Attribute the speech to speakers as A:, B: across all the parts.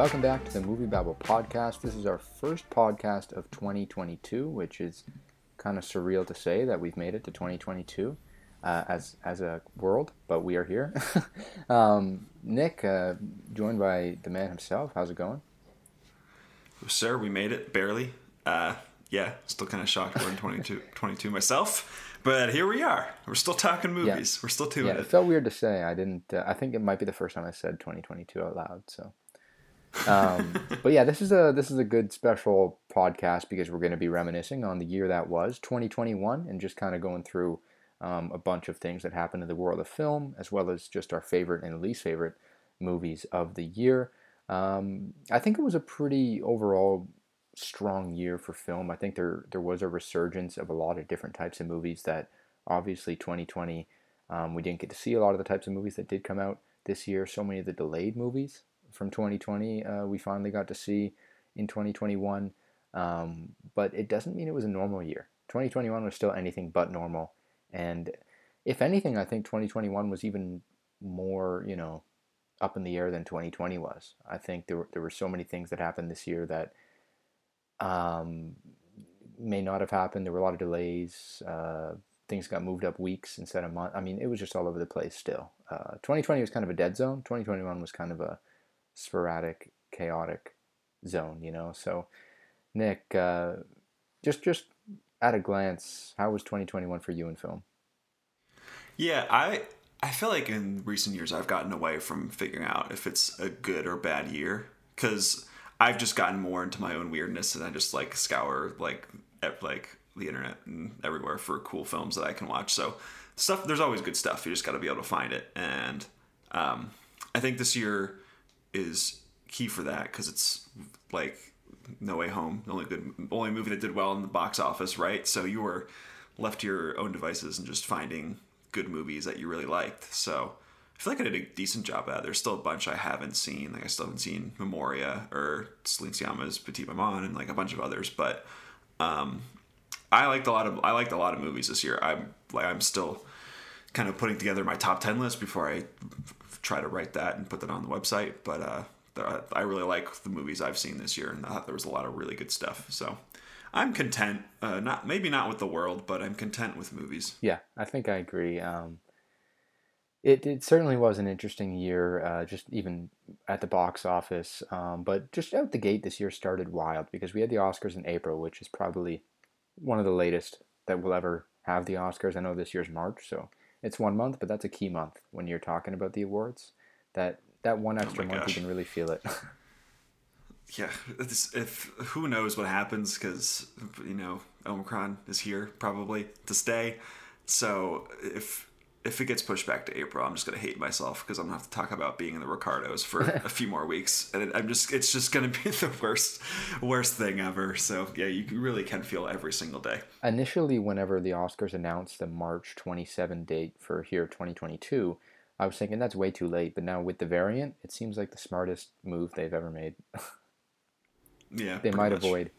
A: Welcome back to the MovieBabble podcast. This is our first podcast of 2022, which is kind of surreal to say that we've made it to 2022 uh, as as a world, but we are here. um, Nick, uh, joined by the man himself. How's it going?
B: Sir, we made it barely. Uh, yeah, still kind of shocked we're in 22, 22 myself, but here we are. We're still talking movies. Yeah. We're still doing
A: yeah,
B: it.
A: it felt weird to say. I didn't. Uh, I think it might be the first time I said 2022 out loud. So. Um, but yeah, this is a this is a good special podcast because we're going to be reminiscing on the year that was 2021 and just kind of going through um, a bunch of things that happened in the world of film, as well as just our favorite and least favorite movies of the year. Um, I think it was a pretty overall strong year for film. I think there there was a resurgence of a lot of different types of movies that obviously 2020 um, we didn't get to see a lot of the types of movies that did come out this year. So many of the delayed movies from 2020 uh, we finally got to see in 2021. Um, but it doesn't mean it was a normal year. 2021 was still anything but normal. And if anything, I think 2021 was even more, you know, up in the air than 2020 was. I think there were, there were so many things that happened this year that um, may not have happened. There were a lot of delays. Uh, things got moved up weeks instead of months. I mean, it was just all over the place still. Uh, 2020 was kind of a dead zone. 2021 was kind of a sporadic, chaotic zone, you know? So, Nick, uh, just just at a glance, how was 2021 for you in film?
B: Yeah, I I feel like in recent years I've gotten away from figuring out if it's a good or bad year because I've just gotten more into my own weirdness and I just like scour like at, like the internet and everywhere for cool films that I can watch. So stuff there's always good stuff. You just got to be able to find it, and um, I think this year is key for that because it's like no Way Home, the only good, only movie that did well in the box office, right? So you were left to your own devices and just finding good movies that you really liked. So I feel like I did a decent job at. It. There's still a bunch I haven't seen. Like I still haven't seen Memoria or Celine Sciamma's Petite Maman and like a bunch of others. But um, I liked a lot of I liked a lot of movies this year. I'm like I'm still kind of putting together my top ten list before I try to write that and put that on the website. But uh, I really like the movies I've seen this year, and I thought there was a lot of really good stuff. So I'm content. Uh, not maybe not with the world, but I'm content with movies.
A: Yeah, I think I agree. Um, it it certainly was an interesting year, uh, just even at the box office. Um, but just out the gate, this year started wild because we had the Oscars in April, which is probably one of the latest that we'll ever have the Oscars. I know this year's March, so it's one month, but that's a key month when you're talking about the awards. That that one oh extra oh month, gosh. you can really feel it.
B: yeah, if who knows what happens because you know Omicron is here probably to stay. So if if it gets pushed back to April, I'm just gonna hate myself because I'm gonna have to talk about being in the Ricardos for a few more weeks, and I'm just it's just gonna be the worst worst thing ever. So yeah, you really can feel every single day.
A: Initially, whenever the Oscars announced the March 27 date for here 2022, I was thinking that's way too late, but now with the variant, it seems like the smartest move they've ever made.
B: yeah,
A: they might much. avoid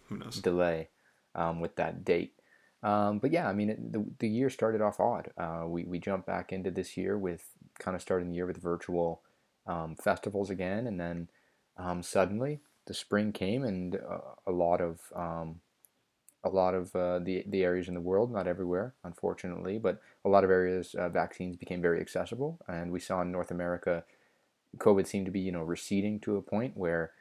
A: delay um, with that date. Um, but yeah, I mean, it, the, the year started off odd. Uh, we, we jumped back into this year with kind of starting the year with virtual um, festivals again, and then um, suddenly the spring came and uh, a lot of um, a lot of uh, the the areas in the world, not everywhere, unfortunately, but a lot of areas, uh, vaccines became very accessible, and we saw in North America, COVID seemed to be you know receding to a point where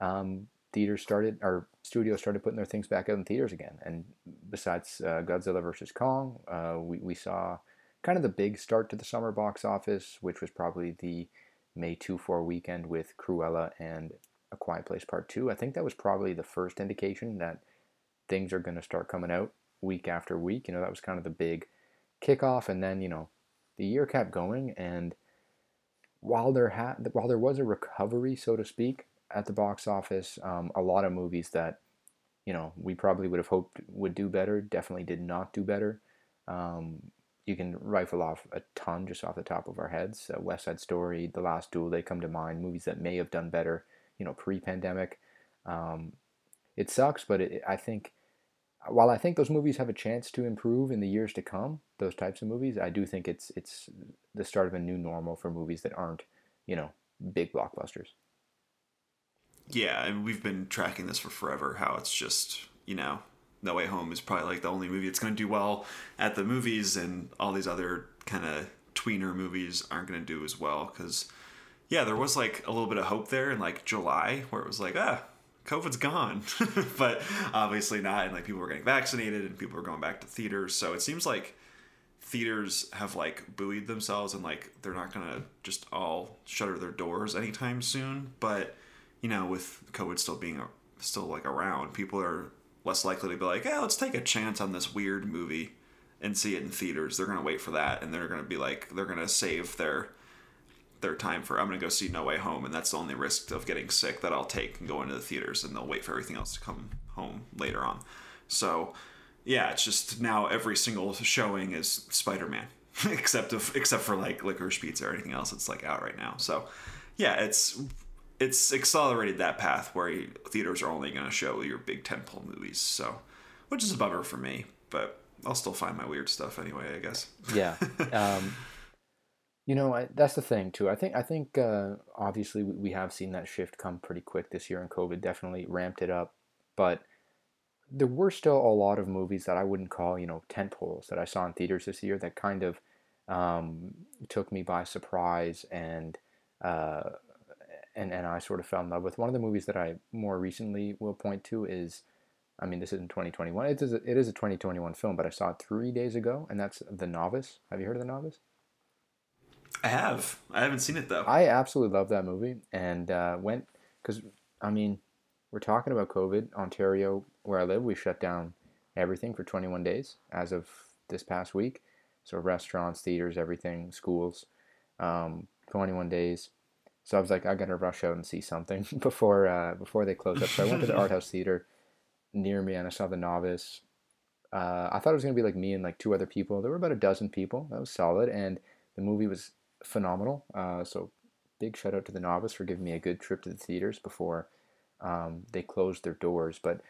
A: um, theaters started or studios started putting their things back out in theaters again. And besides uh, Godzilla versus Kong, uh, we we saw kind of the big start to the summer box office, which was probably the May two four weekend with Cruella and A Quiet Place Part Two. I think that was probably the first indication that things are going to start coming out week after week. You know, that was kind of the big kickoff, and then you know, the year kept going, and while there had while there was a recovery, so to speak, at the box office, um, a lot of movies that you know we probably would have hoped would do better definitely did not do better. Um, you can rifle off a ton just off the top of our heads. Uh, West Side Story, The Last Duel, they come to mind. Movies that may have done better, you know, pre-pandemic. Um, it sucks, but it, I think while I think those movies have a chance to improve in the years to come, those types of movies, I do think it's it's the start of a new normal for movies that aren't, you know, big blockbusters.
B: Yeah, and we've been tracking this for forever. How it's just you know, No Way Home is probably like the only movie that's going to do well at the movies, and all these other kind of tweener movies aren't going to do as well because yeah, there was like a little bit of hope there in like July where it was like ah. COVID's gone, but obviously not. And like people were getting vaccinated and people were going back to theaters. So it seems like theaters have like buoyed themselves and like they're not gonna just all shutter their doors anytime soon. But you know, with COVID still being still like around, people are less likely to be like, "Yeah, let's take a chance on this weird movie and see it in theaters." They're gonna wait for that, and they're gonna be like, they're gonna save their their time for I'm gonna go see No Way Home, and that's the only risk of getting sick that I'll take and go into the theaters, and they'll wait for everything else to come home later on. So yeah, it's just now every single showing is Spider Man, except if, except for like Licorice Pizza or anything else that's like out right now. So yeah, it's it's accelerated that path where theaters are only going to show your big tentpole movies. So, which is a bummer for me, but I'll still find my weird stuff anyway. I guess.
A: Yeah. Um, you know, I, that's the thing too. I think I think uh, obviously we have seen that shift come pretty quick this year, and COVID definitely ramped it up. But there were still a lot of movies that I wouldn't call, you know, tent poles that I saw in theaters this year that kind of um, took me by surprise and uh, and and I sort of fell in love with. One of the movies that I more recently will point to is, I mean, this isn't 2021. It is a, it is a 2021 film, but I saw it three days ago, and that's The Novice. Have you heard of The Novice?
B: I have. I haven't seen it though.
A: I absolutely love that movie, and uh, went because I mean, we're talking about COVID. Ontario where I live, we shut down everything for 21 days as of this past week. So restaurants, theaters, everything, schools, um, 21 days. So I was like, I gotta rush out and see something before uh, before they close up. So I went to the art house theater near me and I saw the novice. Uh, I thought it was gonna be like me and like two other people. There were about a dozen people. That was solid, and the movie was phenomenal. Uh, so big shout out to the novice for giving me a good trip to the theaters before um, they closed their doors. But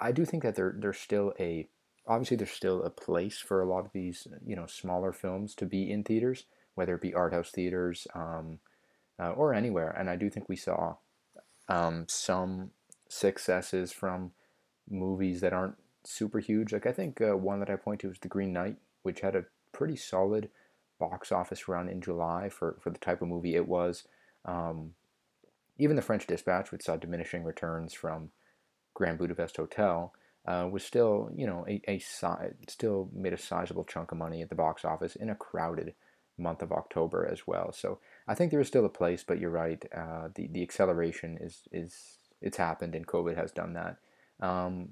A: I do think that there there's still a obviously there's still a place for a lot of these you know smaller films to be in theaters, whether it be art house theaters um, uh, or anywhere. And I do think we saw um, some successes from movies that aren't super huge. Like I think uh, one that I point to is The Green Knight, which had a pretty solid box office run in July for for the type of movie it was. Um, even the French Dispatch, which saw diminishing returns from Grand Budapest Hotel, uh, was still, you know, a, a si- still made a sizable chunk of money at the box office in a crowded month of October as well. So I think there is still a place, but you're right. Uh, the the acceleration is is it's happened, and COVID has done that. Um,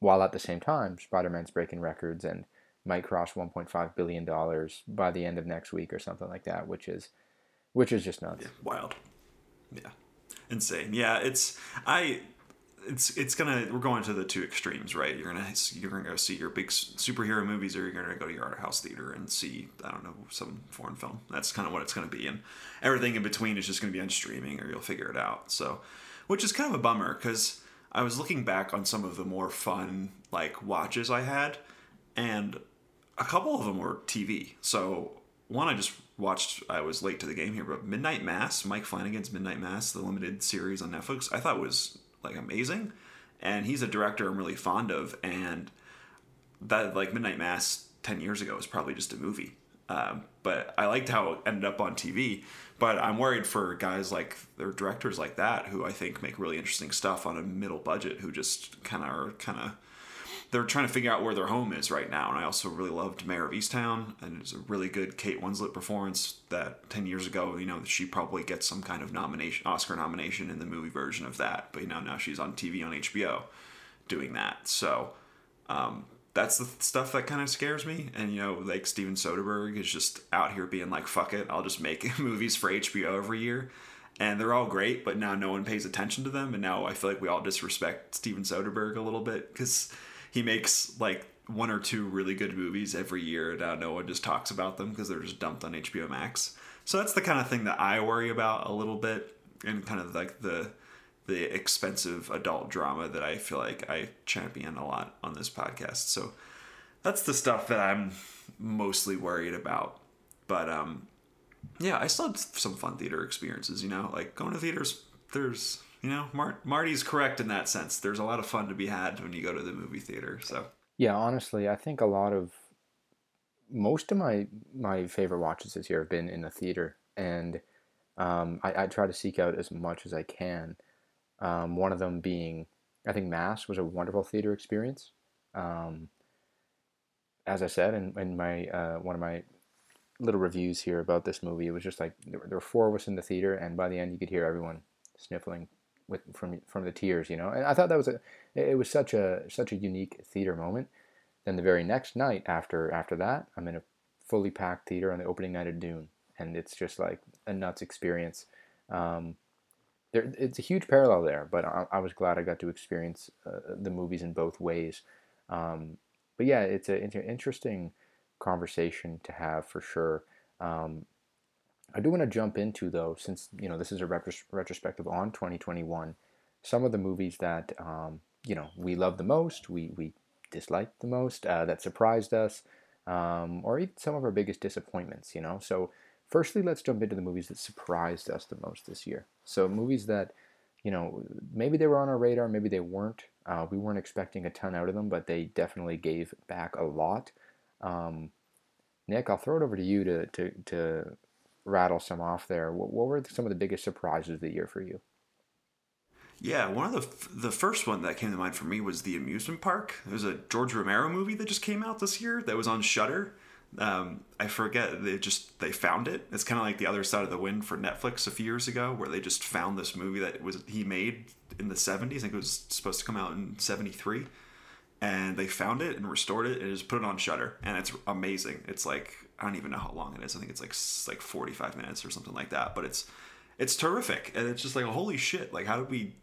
A: while at the same time, Spider-Man's breaking records and might cross 1.5 billion dollars by the end of next week or something like that, which is which is just nuts.
B: Yeah, wild. Yeah, insane. Yeah, it's I it's it's gonna we're going to the two extremes, right? You're gonna you're gonna go see your big superhero movies, or you're gonna go to your art house theater and see I don't know some foreign film. That's kind of what it's gonna be, and everything in between is just gonna be on streaming, or you'll figure it out. So, which is kind of a bummer because I was looking back on some of the more fun like watches I had, and a couple of them were TV. So one I just watched. I was late to the game here, but Midnight Mass, Mike Flanagan's Midnight Mass, the limited series on Netflix, I thought was like amazing, and he's a director I'm really fond of, and that like Midnight Mass ten years ago was probably just a movie. Um, but I liked how it ended up on TV. But I'm worried for guys like their directors like that who I think make really interesting stuff on a middle budget who just kind of are kind of they're trying to figure out where their home is right now. And I also really loved Mare of Easttown, and it was a really good Kate Winslet performance. That ten years ago, you know, she probably gets some kind of nomination, Oscar nomination in the movie version of that. But you know, now she's on TV on HBO, doing that. So um, that's the stuff that kind of scares me. And you know, like Steven Soderbergh is just out here being like, "Fuck it, I'll just make movies for HBO every year." and they're all great, but now no one pays attention to them, and now I feel like we all disrespect Steven Soderbergh a little bit because he makes like one or two really good movies every year. Now no one just talks about them because they're just dumped on HBO Max. So that's the kind of thing that I worry about a little bit, and kind of like the the expensive adult drama that I feel like I champion a lot on this podcast. So that's the stuff that I'm mostly worried about. But um, yeah, I still had some fun theater experiences. You know, like going to theaters. There's you know, Mar- Marty's correct in that sense. There's a lot of fun to be had when you go to the movie theater. So
A: yeah, honestly, I think a lot of most of my my favorite watches this year have been in the theater, and um, I, I, try to seek out as much as I can. Um, one of them being, I think Mass was a wonderful theater experience. Um, as I said in, in my uh, one of my little reviews here about this movie, it was just like there were, there were four of us in the theater, and by the end, you could hear everyone sniffling with from from the tears, you know. And I thought that was a it was such a such a unique theater moment. Then the very next night after after that, I'm in a fully packed theater on the opening night of Dune, and it's just like a nuts experience. Um, there, it's a huge parallel there, but I, I was glad I got to experience uh, the movies in both ways. Um, but yeah, it's, a, an interesting conversation to have for sure. Um, I do want to jump into though, since you know this is a retros- retrospective on 2021, some of the movies that um, you know we love the most, we we disliked the most, uh, that surprised us, um, or even some of our biggest disappointments. You know, so firstly, let's jump into the movies that surprised us the most this year. So movies that you know maybe they were on our radar, maybe they weren't. Uh, we weren't expecting a ton out of them, but they definitely gave back a lot. Um, Nick, I'll throw it over to you to to to rattle some off there. What, what were some of the biggest surprises of the year for you?
B: Yeah, one of the the first one that came to mind for me was the amusement park. There's a George Romero movie that just came out this year that was on Shudder. Um, I forget they just they found it. It's kind of like the other side of the wind for Netflix a few years ago, where they just found this movie that was he made in the 70s. I think it was supposed to come out in 73, and they found it and restored it and just put it on Shudder, and it's amazing. It's like I don't even know how long it is. I think it's like like 45 minutes or something like that. But it's it's terrific, and it's just like holy shit! Like how did we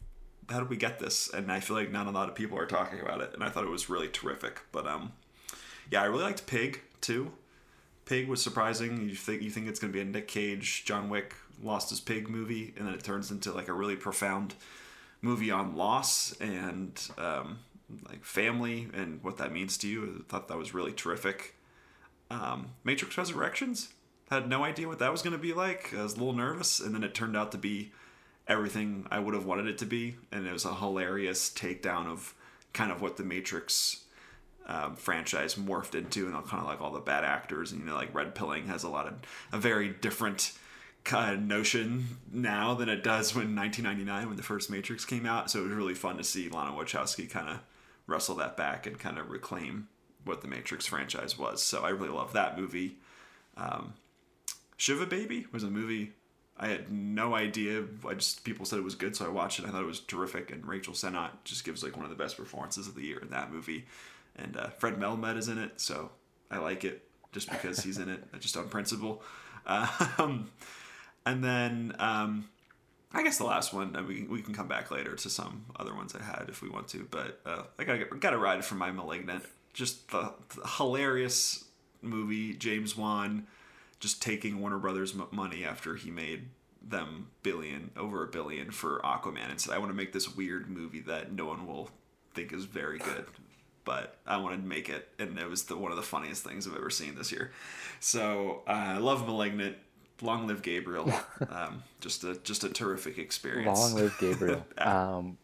B: how did we get this? And I feel like not a lot of people are talking about it, and I thought it was really terrific. But um, yeah, I really liked Pig too. Pig was surprising. You think you think it's gonna be a Nick Cage, John Wick lost his pig movie, and then it turns into like a really profound movie on loss and um, like family and what that means to you. I thought that was really terrific. Um, Matrix Resurrections had no idea what that was going to be like. I was a little nervous, and then it turned out to be everything I would have wanted it to be, and it was a hilarious takedown of kind of what the Matrix um, franchise morphed into, and kind of like all the bad actors, and you know, like red pilling has a lot of a very different kind of notion now than it does when 1999 when the first Matrix came out. So it was really fun to see Lana Wachowski kind of wrestle that back and kind of reclaim what the Matrix franchise was. So I really love that movie. Um, Shiva Baby was a movie I had no idea. I just people said it was good, so I watched it. I thought it was terrific, and Rachel Sennott just gives like one of the best performances of the year in that movie. And uh, Fred Melamed is in it, so I like it just because he's in it, just on principle. Um, and then um, I guess the last one, we we can come back later to some other ones I had if we want to. But uh, I got got to ride for my malignant. Just the, the, hilarious movie, James Wan, just taking Warner Brothers money after he made them billion over a billion for Aquaman and said, "I want to make this weird movie that no one will think is very good." But I wanted to make it, and it was the, one of the funniest things I've ever seen this year. So uh, I love *Malignant*. Long live Gabriel! Um, just a just a terrific experience.
A: Long live Gabriel! um,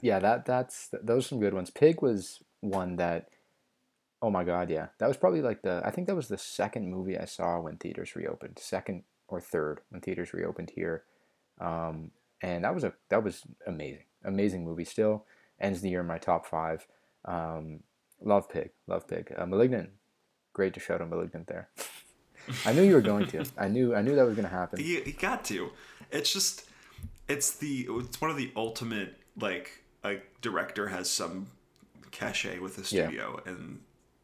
A: yeah, that that's those are some good ones. Pig was one that Oh my god, yeah. That was probably like the I think that was the second movie I saw when theaters reopened. Second or third when theaters reopened here. Um, and that was a that was amazing. Amazing movie still. Ends the year in my top five. Um, love Pig. Love Pig. Uh, Malignant. Great to shout out Malignant there. I knew you were going to. I knew I knew that was gonna happen.
B: You, you got to. It's just it's the it's one of the ultimate like a director has some cachet with the studio yeah. and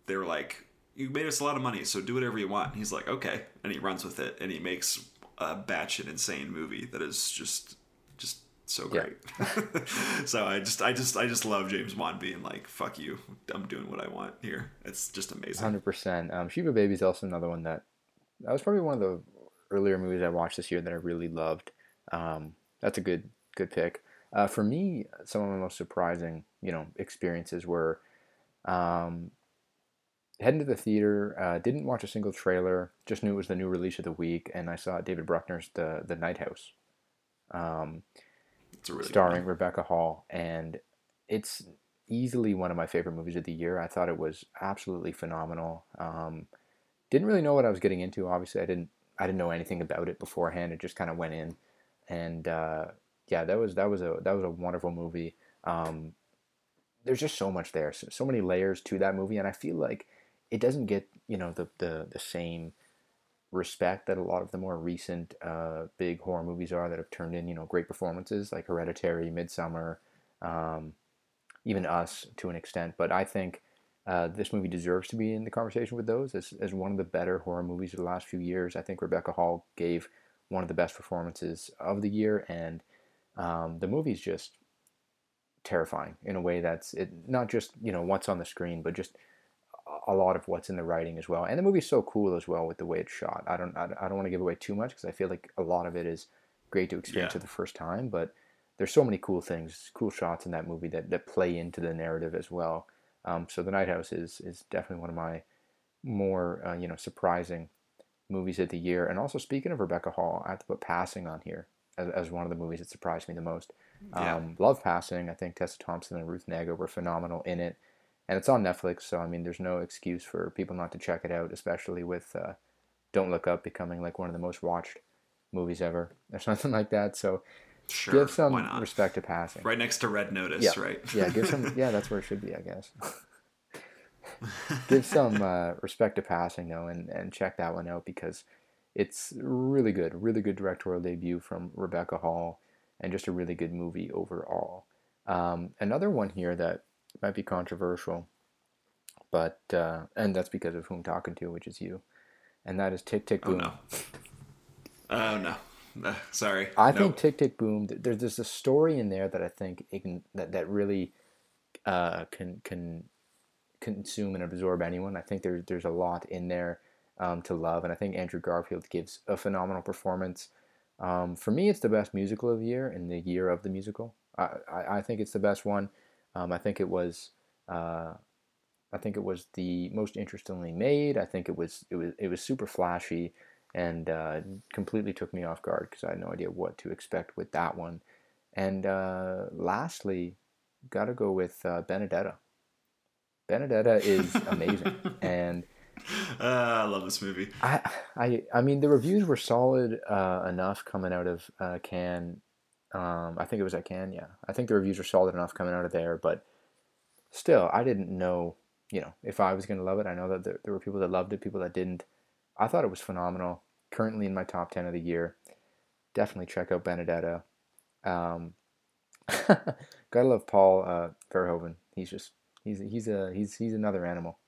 B: they're like, "You made us a lot of money, so do whatever you want." And he's like, "Okay," and he runs with it, and he makes a batshit insane movie that is just just so great. Yeah. so I just I just I just love James Wan being like, "Fuck you, I'm doing what I want here." It's just amazing.
A: Hundred percent. Um, Shiva Baby is also another one that that was probably one of the earlier movies I watched this year that I really loved. Um, that's a good good pick. Uh, for me, some of my most surprising, you know, experiences were um, heading to the theater, uh, didn't watch a single trailer, just knew it was the new release of the week, and I saw David Bruckner's The the Night House. Um,
B: really
A: starring Rebecca Hall, and it's easily one of my favorite movies of the year. I thought it was absolutely phenomenal. Um, didn't really know what I was getting into. Obviously, I didn't I didn't know anything about it beforehand. It just kind of went in, and uh, yeah, that was that was a that was a wonderful movie. Um, there's just so much there, so, so many layers to that movie, and I feel like it doesn't get you know the the the same respect that a lot of the more recent uh, big horror movies are that have turned in you know great performances like Hereditary, Midsommar, um, even Us to an extent. But I think uh, this movie deserves to be in the conversation with those as, as one of the better horror movies of the last few years. I think Rebecca Hall gave one of the best performances of the year, and um, the movie's just terrifying in a way that's it not just you know what's on the screen, but just a lot of what's in the writing as well. And the movie's so cool as well with the way it's shot. I don't I, I don't want to give away too much because I feel like a lot of it is great to experience yeah. for the first time, but there's so many cool things, cool shots in that movie that, that play into the narrative as well. Um, so the Night House is is definitely one of my more uh, you know surprising movies of the year. And also speaking of Rebecca Hall, I have to put Passing on here as, as one of the movies that surprised me the most. Yeah. Um, love Passing. I think Tessa Thompson and Ruth Negga were phenomenal in it, and it's on Netflix. So I mean, there's no excuse for people not to check it out, especially with uh, Don't Look Up becoming like one of the most watched movies ever or something like that. So Sure, give some respect to passing.
B: Right next to Red Notice,
A: yeah.
B: right?
A: yeah, give some. Yeah, that's where it should be, I guess. give some uh, respect to passing though, and and check that one out because it's really good, really good directorial debut from Rebecca Hall, and just a really good movie overall. Um, another one here that might be controversial, but uh, and that's because of who I'm talking to, which is you, and that is Tick Tick Boom.
B: Oh no. Oh no. sorry.
A: I nope. think Tick Tick Boom. There's there's a story in there that I think can, that that really uh, can can consume and absorb anyone. I think there's there's a lot in there um, to love, and I think Andrew Garfield gives a phenomenal performance. Um, for me, it's the best musical of the year in the year of the musical. I, I, I think it's the best one. Um, I think it was. Uh, I think it was the most interestingly made. I think it was it was it was super flashy and uh, completely took me off guard because I had no idea what to expect with that one. And uh, lastly, got to go with uh, Benedetta. Benedetta is amazing, and
B: uh, I love this movie.
A: I, I, I mean, the reviews were solid uh, enough coming out of uh, Cannes. Um, I think it was at Cannes. Yeah, I think the reviews were solid enough coming out of there, but still, I didn't know. You know, if I was going to love it, I know that there, there were people that loved it, people that didn't. I thought it was phenomenal. Currently in my top 10 of the year. Definitely check out Benedetta. Um, gotta love Paul uh, Verhoeven. He's just he's he's a he's he's another animal.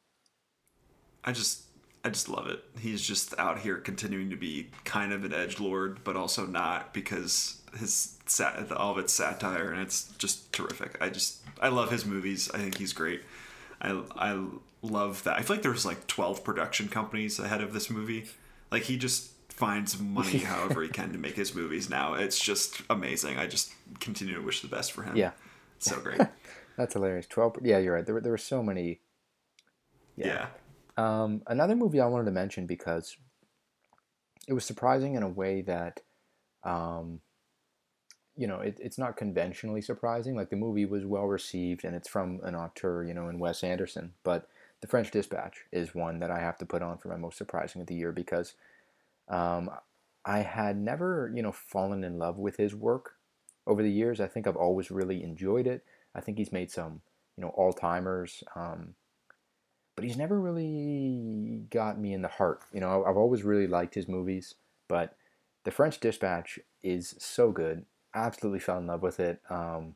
B: I just I just love it. He's just out here continuing to be kind of an edge lord, but also not because his sat all of it's satire and it's just terrific. I just I love his movies. I think he's great. I I love that. I feel like there's like 12 production companies ahead of this movie. Like he just finds money however he can to make his movies now. It's just amazing. I just continue to wish the best for him.
A: Yeah.
B: So great.
A: That's hilarious. 12 Yeah, you're right. There were, there were so many
B: Yeah.
A: yeah. Um, another movie I wanted to mention because it was surprising in a way that um, you know, it, it's not conventionally surprising. Like the movie was well received and it's from an auteur, you know, in Wes Anderson, but the French Dispatch is one that I have to put on for my most surprising of the year because um, I had never, you know, fallen in love with his work over the years. I think I've always really enjoyed it. I think he's made some, you know, all timers, um, but he's never really got me in the heart. You know, I've always really liked his movies, but The French Dispatch is so good. Absolutely fell in love with it. Um,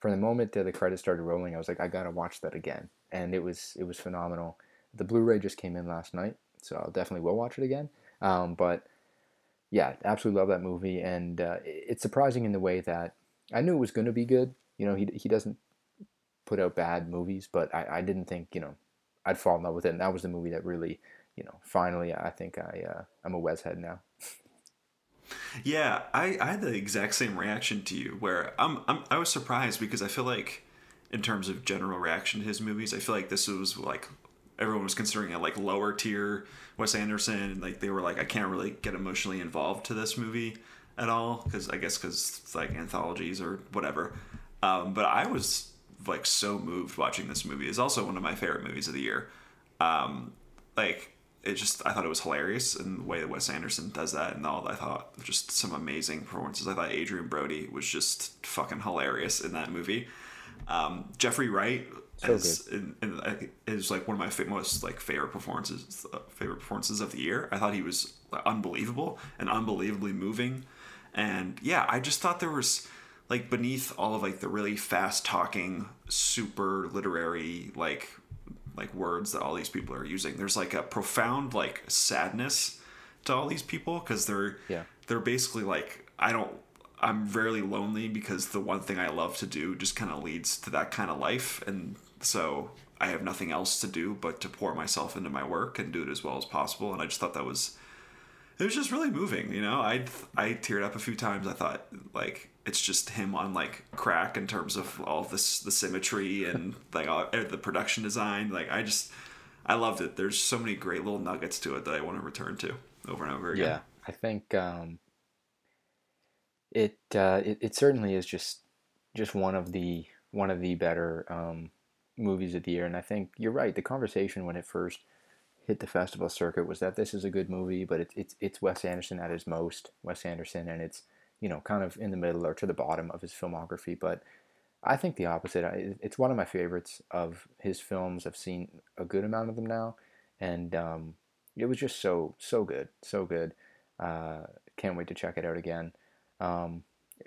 A: from the moment that the credits started rolling, I was like, I gotta watch that again and it was it was phenomenal. The Blu-ray just came in last night, so I'll definitely will watch it again. Um, but yeah, absolutely love that movie, and uh, it's surprising in the way that I knew it was going to be good. You know, he he doesn't put out bad movies, but I, I didn't think you know I'd fall in love with it, and that was the movie that really you know finally I think I uh, I'm a Wes head now.
B: Yeah, I, I had the exact same reaction to you, where I'm, I'm I was surprised because I feel like in terms of general reaction to his movies. I feel like this was like everyone was considering it like lower tier Wes Anderson. And, Like they were like, I can't really get emotionally involved to this movie. at all because I guess because it's like anthologies or whatever. Um, but I was like so moved watching this movie. It's also one of my favorite movies of the year. Um, like it just I thought it was hilarious in the way that Wes Anderson does that and all. I thought just some amazing performances. I thought Adrien Brody was just fucking hilarious in that movie. Um, Jeffrey Wright so as, in, in, is like one of my most like favorite performances uh, favorite performances of the year. I thought he was unbelievable and unbelievably moving. And yeah, I just thought there was like beneath all of like the really fast talking super literary like like words that all these people are using there's like a profound like sadness to all these people because they're
A: yeah
B: they're basically like i don't i'm rarely lonely because the one thing i love to do just kind of leads to that kind of life and so i have nothing else to do but to pour myself into my work and do it as well as possible and i just thought that was it was just really moving you know i i teared up a few times i thought like it's just him on like crack in terms of all this the symmetry and like all, the production design. Like I just I loved it. There's so many great little nuggets to it that I want to return to over and over again.
A: Yeah, I think um, it, uh, it it certainly is just just one of the one of the better um, movies of the year. And I think you're right. The conversation when it first hit the festival circuit was that this is a good movie, but it's it's it's Wes Anderson at his most. Wes Anderson, and it's you know, kind of in the middle or to the bottom of his filmography. But I think the opposite. It's one of my favorites of his films. I've seen a good amount of them now, and um, it was just so so good, so good. Uh, can't wait to check it out again. Um,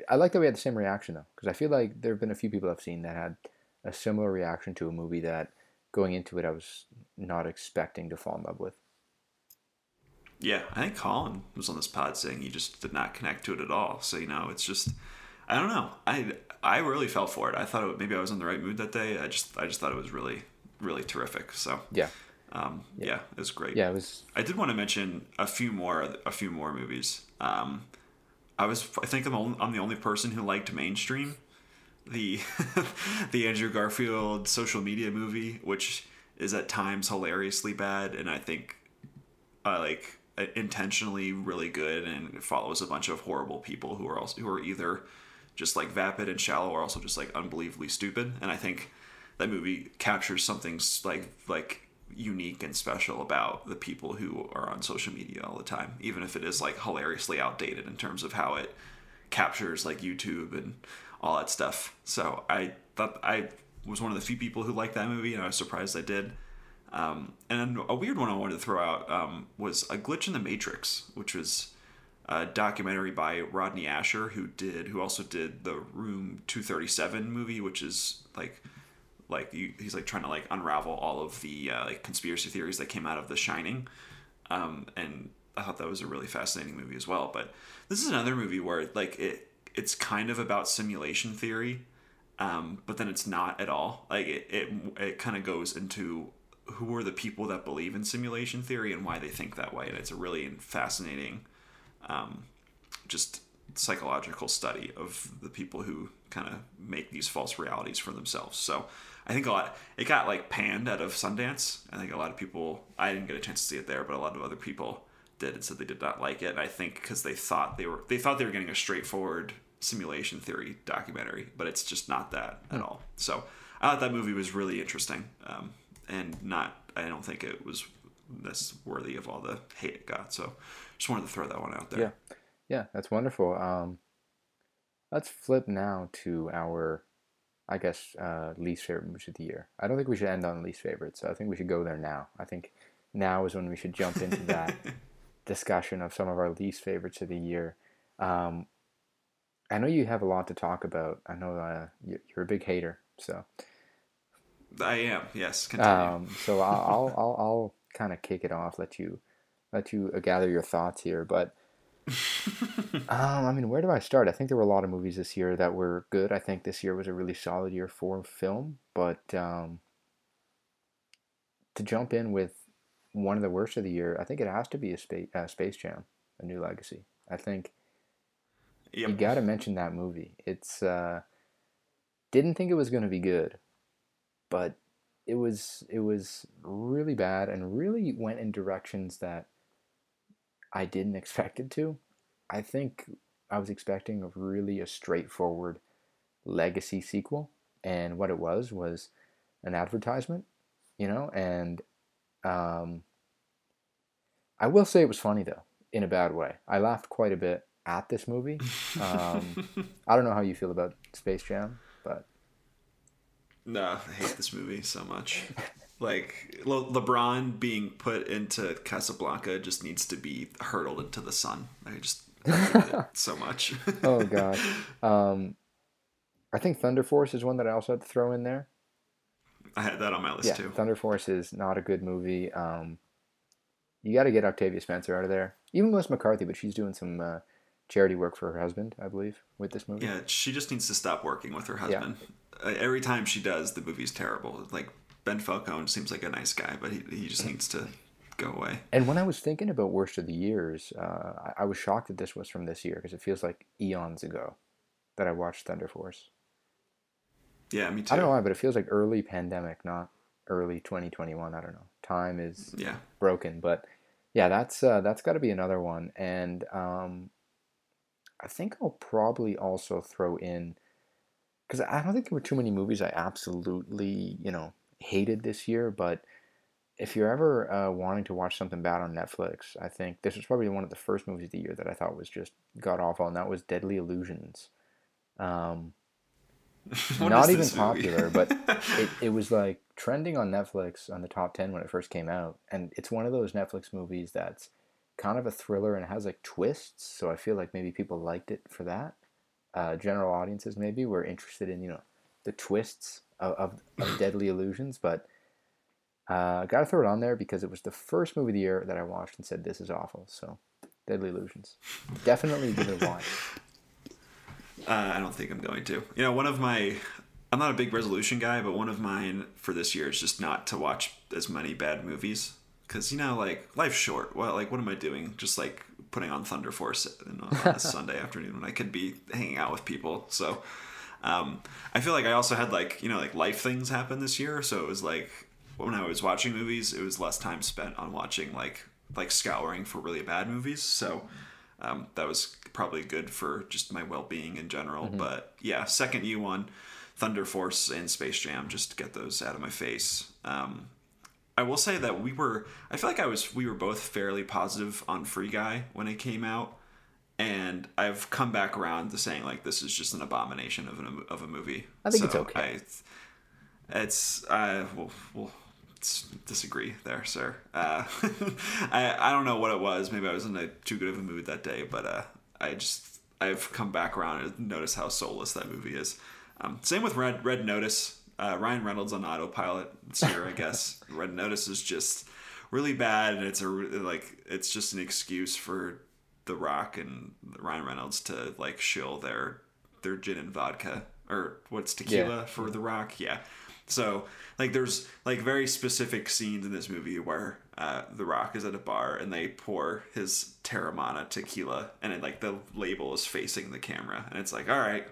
A: I like that we had the same reaction though, because I feel like there have been a few people I've seen that had a similar reaction to a movie that going into it I was not expecting to fall in love with.
B: Yeah, I think Colin was on this pod saying he just did not connect to it at all. So you know, it's just I don't know. I I really fell for it. I thought it, maybe I was in the right mood that day. I just I just thought it was really really terrific. So
A: yeah.
B: Um, yeah. yeah, it was great.
A: Yeah, it was.
B: I did want to mention a few more, a few more movies. Um, I was, I think I'm, only, I'm the only person who liked mainstream, the, the Andrew Garfield social media movie, which is at times hilariously bad, and I think, I like uh, intentionally really good and follows a bunch of horrible people who are also who are either just like vapid and shallow or also just like unbelievably stupid and i think that movie captures something like like unique and special about the people who are on social media all the time even if it is like hilariously outdated in terms of how it captures like youtube and all that stuff so i thought i was one of the few people who liked that movie and i was surprised i did um, and a weird one I wanted to throw out um, was A Glitch in the Matrix, which was a documentary by Rodney Ascher, who did who also did the Room 237 movie, which is like like he's like trying to like unravel all of the uh, like conspiracy theories that came out of The Shining. Um, and I thought that was a really fascinating movie as well. But this is another movie where like it it's kind of about simulation theory, um, but then it's not at all. Like it it, it kind of goes into who are the people that believe in simulation theory and why they think that way. And it's a really fascinating, um, just psychological study of the people who kind of make these false realities for themselves. So I think a lot it got like panned out of Sundance. I think a lot of people I didn't get a chance to see it there, but a lot of other people did and said they did not like it. And I think because they thought they were they thought they were getting a straightforward simulation theory documentary, but it's just not that at hmm. all. So I thought that movie was really interesting. Um, and not I don't think it was this worthy of all the hate it got. So just wanted to throw that one out there.
A: Yeah, yeah, that's wonderful. Um, let's flip now to our, I guess, uh, least favorite movie of the year. I don't think we should end on least favorites. So I think we should go there now. I think now is when we should jump into that discussion of some of our least favorites of the year. Um, I know you have a lot to talk about. I know uh, you're a big hater, so
B: I am. Yes.
A: Um, so I'll I'll, I'll, I'll kind of kick it off. Let you let you uh, gather your thoughts here. But um, I mean, where do I start? I think there were a lot of movies this year that were good. I think this year was a really solid year for film. But um, to jump in with one of the worst of the year, I think it has to be a Space, uh, Space Jam, A New Legacy. I think yep. you got to mention that movie. It's uh, didn't think it was going to be good, but it was it was really bad and really went in directions that I didn't expect it to. I think I was expecting a really a straightforward legacy sequel, and what it was was an advertisement, you know. And um, I will say it was funny though, in a bad way. I laughed quite a bit at this movie. Um, I don't know how you feel about Space Jam, but
B: no, I hate this movie so much. Like Le- LeBron being put into Casablanca just needs to be hurled into the sun. I just so much.
A: oh god. Um, I think Thunder Force is one that I also had to throw in there.
B: I had that on my list
A: yeah,
B: too.
A: Thunder Force is not a good movie. Um, you got to get Octavia Spencer out of there. Even Melissa McCarthy, but she's doing some uh, charity work for her husband, I believe, with this movie.
B: Yeah, she just needs to stop working with her husband. Yeah. Uh, every time she does, the movie's terrible. Like Ben Falcone seems like a nice guy, but he he just needs to go away.
A: And when I was thinking about worst of the years, uh, I, I was shocked that this was from this year because it feels like eons ago that I watched Thunder Force.
B: Yeah, me too.
A: I don't know why, but it feels like early pandemic, not early 2021. I don't know. Time is
B: yeah
A: broken, but yeah, that's uh, that's got to be another one. And um, I think I'll probably also throw in because I don't think there were too many movies I absolutely you know hated this year, but if you're ever uh, wanting to watch something bad on Netflix, I think this was probably one of the first movies of the year that I thought was just god awful, and that was Deadly Illusions. Um, not even popular, but it, it was like trending on Netflix on the top 10 when it first came out. And it's one of those Netflix movies that's kind of a thriller and has like twists. So I feel like maybe people liked it for that. Uh, general audiences maybe were interested in, you know, the twists of, of, of Deadly Illusions. But uh, got to throw it on there because it was the first movie of the year that I watched and said, this is awful. So Deadly Illusions. Definitely give it a watch.
B: Uh, I don't think I'm going to. You know, one of my I'm not a big resolution guy, but one of mine for this year is just not to watch as many bad movies because you know, like life's short. Well, like what am I doing? Just like putting on Thunder Force on a Sunday afternoon when I could be hanging out with people. So um, I feel like I also had like you know like life things happen this year, so it was like when I was watching movies, it was less time spent on watching like like scouring for really bad movies. So um, that was probably good for just my well being in general. Mm-hmm. But yeah, second you one, Thunder Force and Space Jam, just to get those out of my face. Um, I will say that we were, I feel like I was, we were both fairly positive on Free Guy when it came out. And I've come back around to saying like this is just an abomination of an of a movie.
A: I think so it's okay.
B: I, it's uh, well, well disagree there, sir. Uh, I I don't know what it was. Maybe I was in a too good of a mood that day, but uh, I just I've come back around and noticed how soulless that movie is. Um, same with Red Red Notice. Uh, Ryan Reynolds on autopilot this year, I guess. Red Notice is just really bad, and it's a like it's just an excuse for The Rock and Ryan Reynolds to like shill their their gin and vodka or what's tequila yeah. for The Rock. Yeah, so like there's like very specific scenes in this movie where uh, The Rock is at a bar and they pour his Teremana tequila and it, like the label is facing the camera and it's like all right,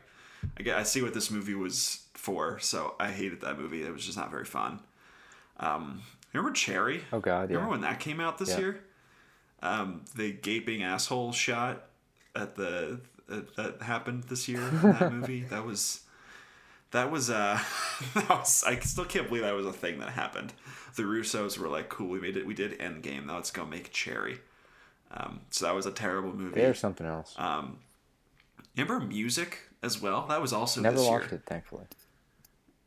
B: I get I see what this movie was for. So I hated that movie. It was just not very fun. Um, remember Cherry?
A: Oh God,
B: yeah. Remember when that came out this yeah. year? Um, the gaping asshole shot at the uh, that happened this year in that movie. That was that was uh that was, I still can't believe that was a thing that happened. The Russos were like, "Cool, we made it. We did Endgame. Now let's go make Cherry." Um, so that was a terrible movie.
A: There's something else.
B: Um, remember Music as well? That was also
A: never
B: watched
A: year. it. Thankfully.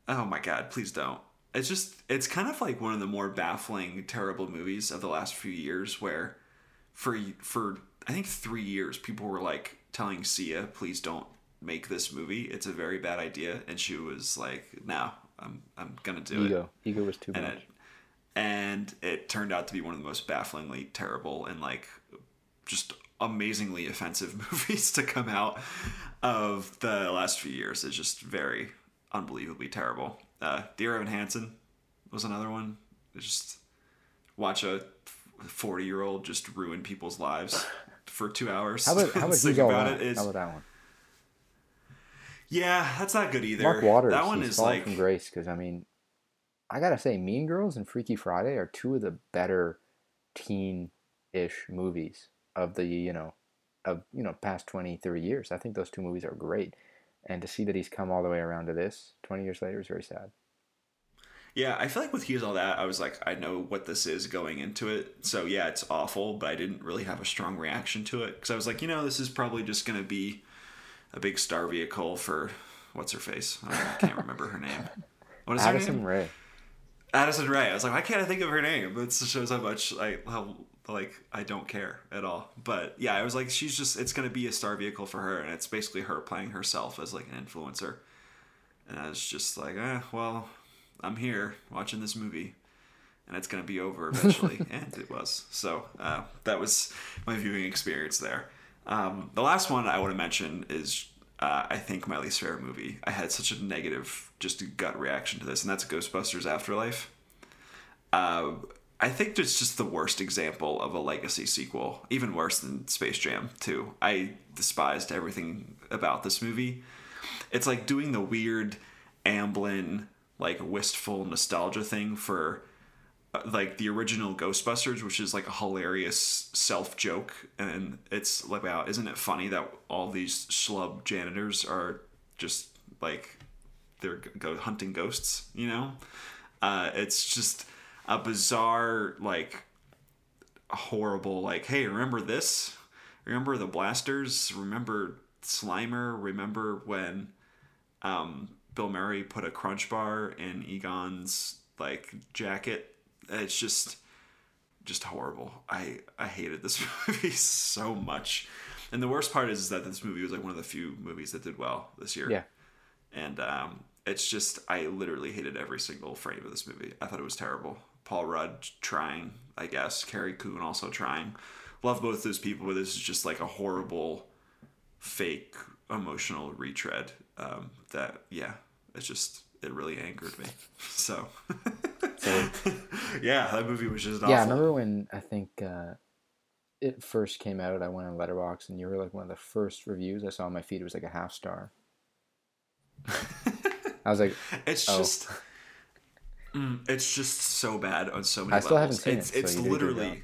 B: Oh my god! Please don't. It's just it's kind of like one of the more baffling, terrible movies of the last few years, where for for I think three years people were like telling Sia, "Please don't make this movie. It's a very bad idea." And she was like, "No, I'm I'm gonna do
A: Ego. it." Ego was too
B: and
A: much.
B: It, and it turned out to be one of the most bafflingly terrible and like just amazingly offensive movies to come out of the last few years. It's just very unbelievably terrible. Uh, Dear Evan Hansen was another one. It's just watch a forty year old just ruin people's lives for two hours.
A: How about how about, about it is, how about that one?
B: Yeah, that's not good either.
A: Mark Waters.
B: That one is like
A: from grace because I mean, I gotta say, Mean Girls and Freaky Friday are two of the better teen-ish movies of the you know of you know past 20 30 years i think those two movies are great and to see that he's come all the way around to this 20 years later is very sad
B: yeah i feel like with he's all that i was like i know what this is going into it so yeah it's awful but i didn't really have a strong reaction to it because i was like you know this is probably just going to be a big star vehicle for what's her face i, I can't remember her name what is
A: Addison
B: her name
A: Rae.
B: Addison Rae. I was like, why can't I think of her name? It shows how much like how like I don't care at all. But yeah, I was like, she's just it's gonna be a star vehicle for her, and it's basically her playing herself as like an influencer. And I was just like, eh, well, I'm here watching this movie, and it's gonna be over eventually, and it was. So uh, that was my viewing experience there. Um, the last one I want to mention is uh, I think my least favorite movie. I had such a negative, just gut reaction to this, and that's Ghostbusters Afterlife. Uh, I think it's just the worst example of a legacy sequel, even worse than Space Jam 2. I despised everything about this movie. It's like doing the weird Amblin, like wistful nostalgia thing for like the original Ghostbusters, which is like a hilarious self joke, and it's like, wow, isn't it funny that all these schlub janitors are just like they're go hunting ghosts, you know? Uh, it's just a bizarre, like horrible, like, hey, remember this? Remember the blasters? Remember Slimer? Remember when um, Bill Murray put a crunch bar in Egon's like jacket it's just just horrible. I I hated this movie so much. And the worst part is, is that this movie was like one of the few movies that did well this year.
A: Yeah.
B: And um, it's just I literally hated every single frame of this movie. I thought it was terrible. Paul Rudd trying, I guess. Carrie Coon also trying. Love both those people, but this is just like a horrible, fake emotional retread. Um, that yeah, it's just it really angered me. So, so yeah, that movie was just awful.
A: yeah. I remember when I think uh, it first came out. I went on Letterboxd, and you were like one of the first reviews I saw on my feed. It was like a half star. I was like,
B: it's
A: oh.
B: just, mm, it's just so bad on so many
A: I still
B: levels.
A: haven't seen
B: it's
A: it, so
B: it's
A: a good
B: literally,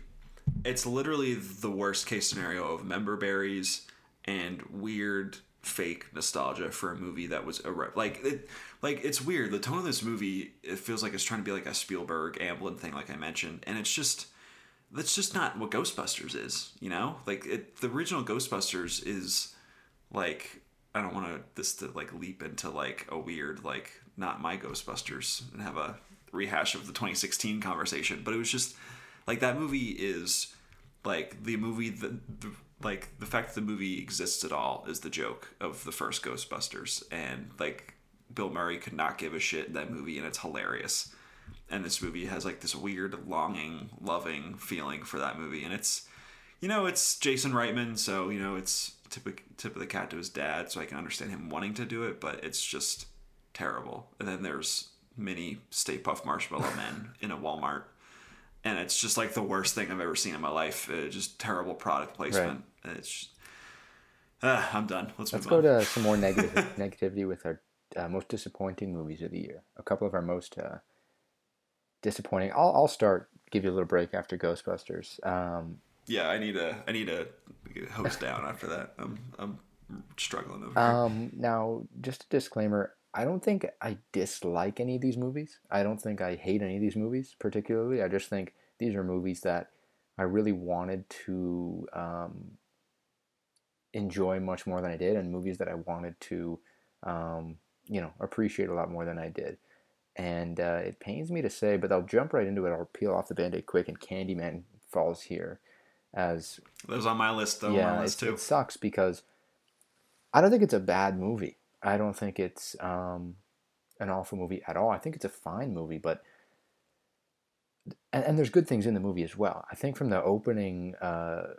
B: it's literally the worst case scenario of member berries and weird fake nostalgia for a movie that was a like it like it's weird. The tone of this movie it feels like it's trying to be like a spielberg amblin thing like i mentioned and it's just that's just not what ghostbusters is you know? Like it, the original ghostbusters is like i don't want to this to like leap into like a weird like not my ghostbusters and have a rehash of the 2016 conversation but it was just like that movie is like the movie the, the like the fact that the movie exists at all is the joke of the first Ghostbusters, and like Bill Murray could not give a shit in that movie, and it's hilarious. And this movie has like this weird longing, loving feeling for that movie, and it's, you know, it's Jason Reitman, so you know it's tip of, tip of the cat to his dad, so I can understand him wanting to do it, but it's just terrible. And then there's mini Stay Puft Marshmallow Men in a Walmart and it's just like the worst thing I've ever seen in my life. Uh, just terrible product placement. Right. It's just, uh, I'm done. Let's,
A: Let's
B: go
A: to some more negative negativity with our uh, most disappointing movies of the year. A couple of our most uh, disappointing. I'll I'll start. Give you a little break after Ghostbusters. Um,
B: yeah, I need a I need a host down after that. I'm I'm struggling over
A: um, Now, just a disclaimer. I don't think I dislike any of these movies. I don't think I hate any of these movies particularly. I just think these are movies that I really wanted to um, enjoy much more than I did, and movies that I wanted to, um, you know, appreciate a lot more than I did. And uh, it pains me to say, but I'll jump right into it. I'll peel off the band-aid quick, and Candyman falls here as
B: that was on my list though.
A: Yeah,
B: list
A: it, it sucks because I don't think it's a bad movie. I don't think it's um, an awful movie at all. I think it's a fine movie, but and, and there's good things in the movie as well. I think from the opening uh,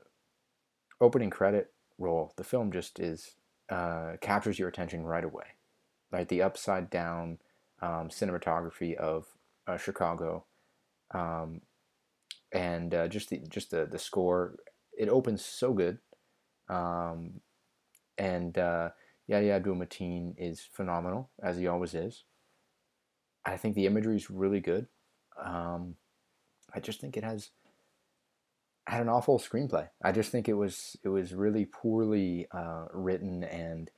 A: opening credit roll, the film just is uh, captures your attention right away. Right, the upside down um, cinematography of uh, Chicago, um, and uh, just the just the the score. It opens so good, um, and uh, Yahya Abdul Mateen is phenomenal as he always is. I think the imagery is really good. Um, I just think it has had an awful screenplay. I just think it was it was really poorly uh, written and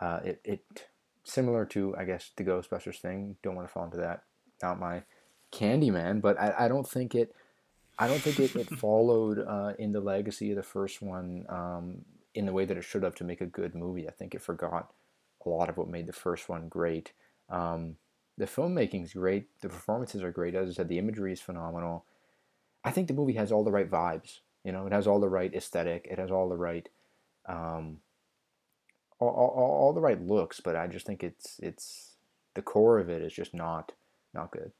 A: uh, it it similar to I guess the Ghostbusters thing. Don't want to fall into that. Not my Candyman, but I, I don't think it I don't think it, it followed uh, in the legacy of the first one um, in the way that it should have to make a good movie. I think it forgot a lot of what made the first one great. Um, the filmmaking is great. The performances are great. As I said, the imagery is phenomenal. I think the movie has all the right vibes. You know, it has all the right aesthetic. It has all the right, um, all, all, all the right looks. But I just think it's it's the core of it is just not not good.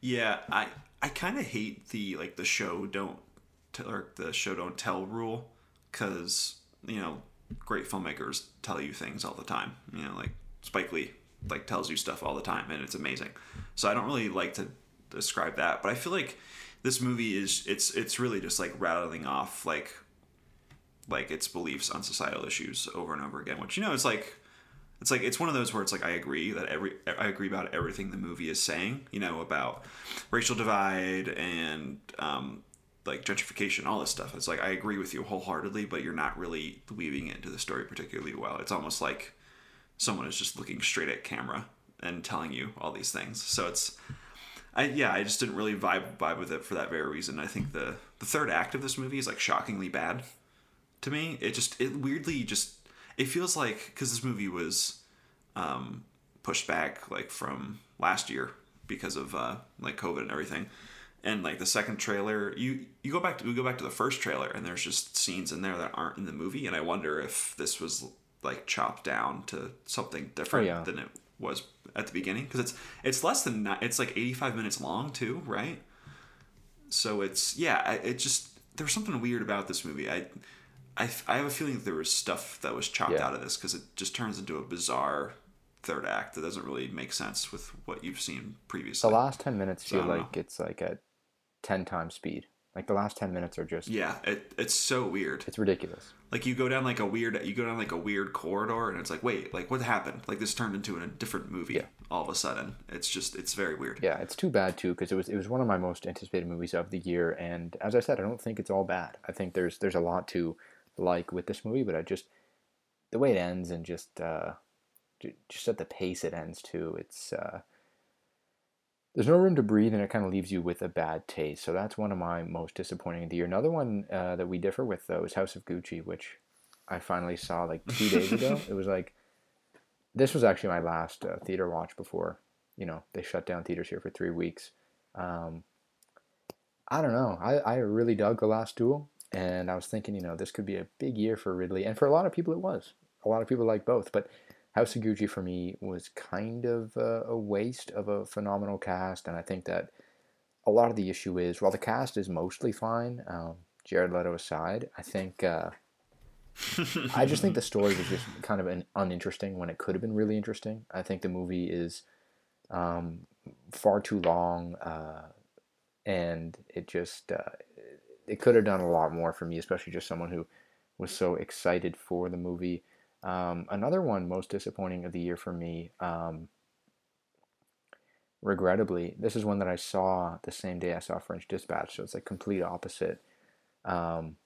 B: Yeah, I I kind of hate the like the show don't or the show don't tell rule because you know great filmmakers tell you things all the time. You know, like Spike Lee like tells you stuff all the time, and it's amazing. So I don't really like to describe that, but I feel like this movie is it's it's really just like rattling off like like its beliefs on societal issues over and over again, which you know it's like it's like it's one of those where it's like I agree that every I agree about everything the movie is saying, you know, about racial divide and um, like gentrification, all this stuff. It's like I agree with you wholeheartedly, but you're not really weaving it into the story particularly well. It's almost like someone is just looking straight at camera and telling you all these things. So it's I yeah, I just didn't really vibe vibe with it for that very reason. I think the the third act of this movie is like shockingly bad to me. It just it weirdly just it feels like because this movie was um, pushed back like from last year because of uh, like COVID and everything. And like the second trailer, you you go back to we go back to the first trailer, and there's just scenes in there that aren't in the movie, and I wonder if this was like chopped down to something different oh, yeah. than it was at the beginning because it's it's less than it's like 85 minutes long too, right? So it's yeah, it just there's something weird about this movie. I I, I have a feeling that there was stuff that was chopped yeah. out of this because it just turns into a bizarre third act that doesn't really make sense with what you've seen previously.
A: The last 10 minutes so, feel like know. it's like at 10 times speed. Like the last 10 minutes are just
B: Yeah, it, it's so weird.
A: It's ridiculous.
B: Like you go down like a weird you go down like a weird corridor and it's like, "Wait, like what happened? Like this turned into a different movie yeah. all of a sudden." It's just it's very weird.
A: Yeah, it's too bad too because it was it was one of my most anticipated movies of the year and as I said, I don't think it's all bad. I think there's there's a lot to like with this movie, but I just the way it ends and just uh, just at the pace it ends to, it's uh, there's no room to breathe, and it kind of leaves you with a bad taste. So that's one of my most disappointing of the year. Another one uh, that we differ with though is House of Gucci, which I finally saw like two days ago. It was like this was actually my last uh, theater watch before you know they shut down theaters here for three weeks. Um, I don't know. I, I really dug The Last Duel. And I was thinking, you know, this could be a big year for Ridley. And for a lot of people, it was. A lot of people like both. But House of Gucci for me was kind of a, a waste of a phenomenal cast. And I think that a lot of the issue is while the cast is mostly fine, um, Jared Leto aside, I think. Uh, I just think the story was just kind of an uninteresting when it could have been really interesting. I think the movie is um, far too long, uh, and it just uh, it could have done a lot more for me, especially just someone who was so excited for the movie. Um, another one, most disappointing of the year for me, um, regrettably, this is one that I saw the same day I saw French Dispatch, so it's like complete opposite. Um,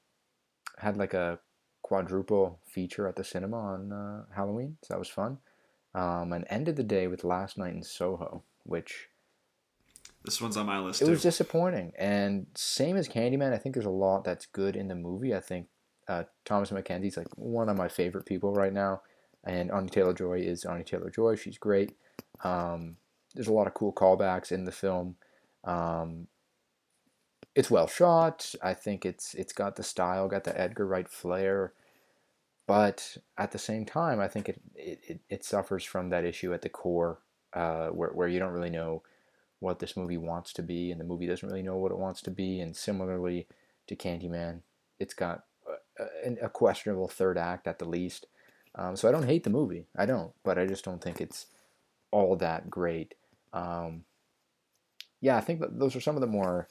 A: had like a quadruple feature at the cinema on uh, Halloween, so that was fun. Um, and ended the day with Last Night in Soho, which
B: this one's on my list.
A: It
B: too.
A: was disappointing, and same as Candyman. I think there's a lot that's good in the movie. I think uh, Thomasin McKenzie's like one of my favorite people right now, and Anya Taylor Joy is Anya Taylor Joy. She's great. Um, there's a lot of cool callbacks in the film. Um, it's well shot. I think it's it's got the style, got the Edgar Wright flair, but at the same time, I think it it, it suffers from that issue at the core, uh, where where you don't really know what this movie wants to be, and the movie doesn't really know what it wants to be. And similarly to Candyman, it's got a, a questionable third act at the least. Um, so I don't hate the movie, I don't, but I just don't think it's all that great. Um, yeah, I think that those are some of the more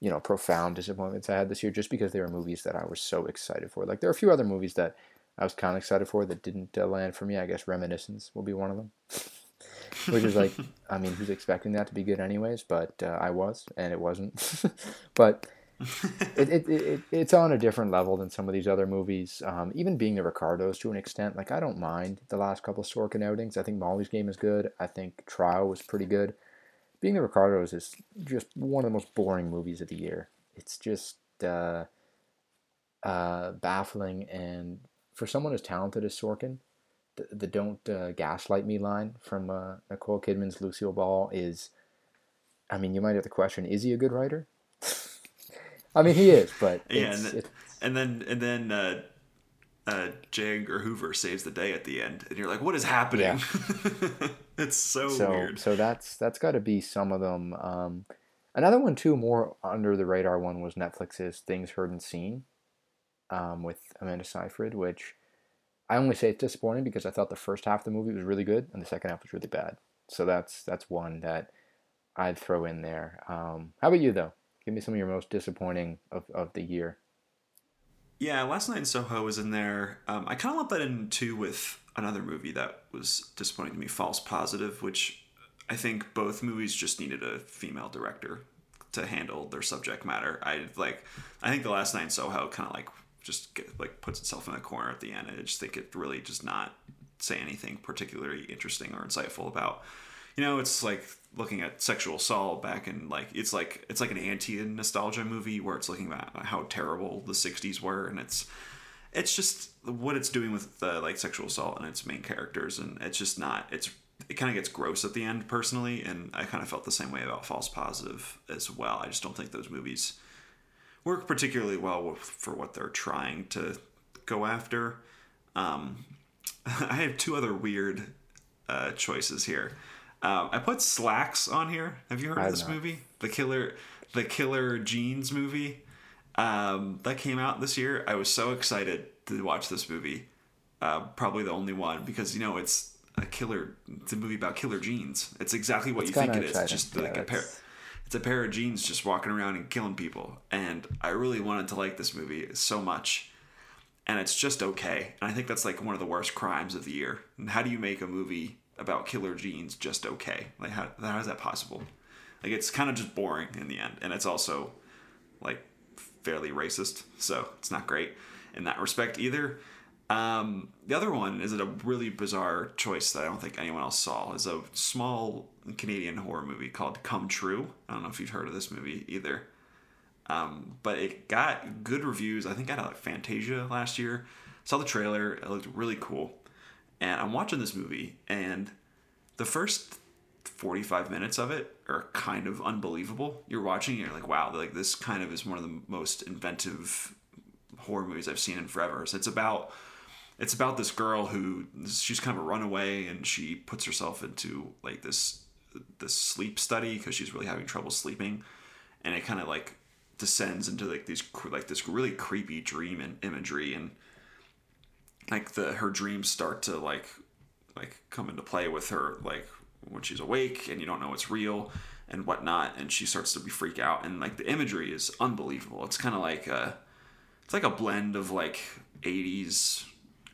A: you know profound disappointments I had this year, just because they were movies that I was so excited for. Like there are a few other movies that I was kind of excited for that didn't uh, land for me. I guess Reminiscence will be one of them. which is like, I mean, who's expecting that to be good anyways? But uh, I was, and it wasn't. but it, it, it, it's on a different level than some of these other movies. Um, even being the Ricardos to an extent, like I don't mind the last couple of Sorkin outings. I think Molly's Game is good. I think Trial was pretty good. Being the Ricardos is just one of the most boring movies of the year. It's just uh, uh, baffling, and for someone as talented as Sorkin, the, the "Don't uh, gaslight me" line from uh, Nicole Kidman's Lucille Ball is. I mean, you might have to question: Is he a good writer? I mean, he is, but
B: yeah, and, then, and then and then uh, uh, J. Edgar Hoover saves the day at the end, and you're like, "What is happening?" Yeah. it's so,
A: so,
B: weird.
A: So that's that's got to be some of them. Um, another one too, more under the radar one was Netflix's Things Heard and Seen, um, with Amanda Seyfried, which I only say it's disappointing because I thought the first half of the movie was really good and the second half was really bad. So that's that's one that I'd throw in there. Um, how about you though? Give me some of your most disappointing of, of the year.
B: Yeah, Last Night in Soho was in there. Um, I kind of lumped that in too with another movie that was disappointing to me, False Positive, which I think both movies just needed a female director to handle their subject matter. I like, I think the Last Night in Soho kind of like just get, like puts itself in a corner at the end. I just think it really does not say anything particularly interesting or insightful about you know, it's like looking at sexual assault back in like it's like it's like an anti nostalgia movie where it's looking at how terrible the 60s were and it's it's just what it's doing with the like sexual assault and its main characters and it's just not it's it kind of gets gross at the end personally and i kind of felt the same way about false positive as well. I just don't think those movies work particularly well for what they're trying to go after. Um, i have two other weird uh, choices here um, I put Slaxx on here. Have you heard of this not. movie? The Killer, the Killer Jeans movie um, that came out this year. I was so excited to watch this movie. Uh, probably the only one because you know it's a killer. It's a movie about killer jeans. It's exactly what it's you think it is. It's just yeah, like a pair. It's a pair of jeans just walking around and killing people. And I really wanted to like this movie so much. And it's just okay. And I think that's like one of the worst crimes of the year. And how do you make a movie about killer jeans just okay? Like how how is that possible? Like it's kind of just boring in the end, and it's also like fairly racist, so it's not great in that respect either. Um, the other one is a really bizarre choice that I don't think anyone else saw. is a small Canadian horror movie called Come True. I don't know if you've heard of this movie either. Um, but it got good reviews. I think I had like Fantasia last year. Saw the trailer. It looked really cool. And I'm watching this movie, and the first 45 minutes of it are kind of unbelievable. You're watching, you're like, wow, like this kind of is one of the most inventive horror movies I've seen in forever. So it's about it's about this girl who she's kind of a runaway and she puts herself into like this this sleep study because she's really having trouble sleeping and it kind of like descends into like these like this really creepy dream and imagery and like the her dreams start to like like come into play with her like when she's awake and you don't know it's real and whatnot and she starts to be freak out and like the imagery is unbelievable. It's kind of like a it's like a blend of like 80s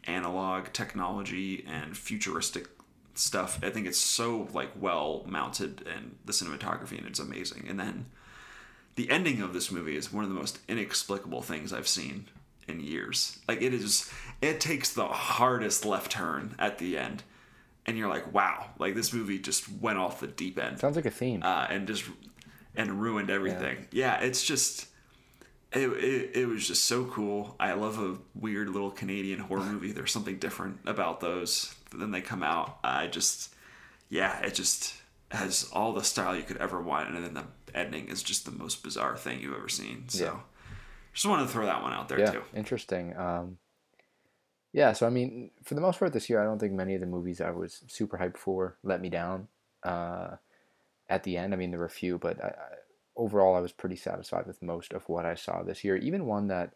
B: analog technology and futuristic stuff. I think it's so like well mounted and the cinematography and it's amazing. And then the ending of this movie is one of the most inexplicable things i've seen in years. Like it is, it takes the hardest left turn at the end, and you're like, wow, like this movie just went off the deep end.
A: Sounds like a theme.
B: Uh, and just and ruined everything. Yeah, yeah it's just. It, it, it was just so cool. I love a weird little Canadian horror movie. There's something different about those. Then they come out. I just, yeah, it just has all the style you could ever want, and then the ending is just the most bizarre thing you've ever seen. So. Yeah just wanted to throw that one out there
A: yeah,
B: too.
A: Interesting. Um, yeah, so I mean, for the most part this year, I don't think many of the movies I was super hyped for let me down. Uh, at the end, I mean, there were a few, but I, I, overall, I was pretty satisfied with most of what I saw this year. Even one that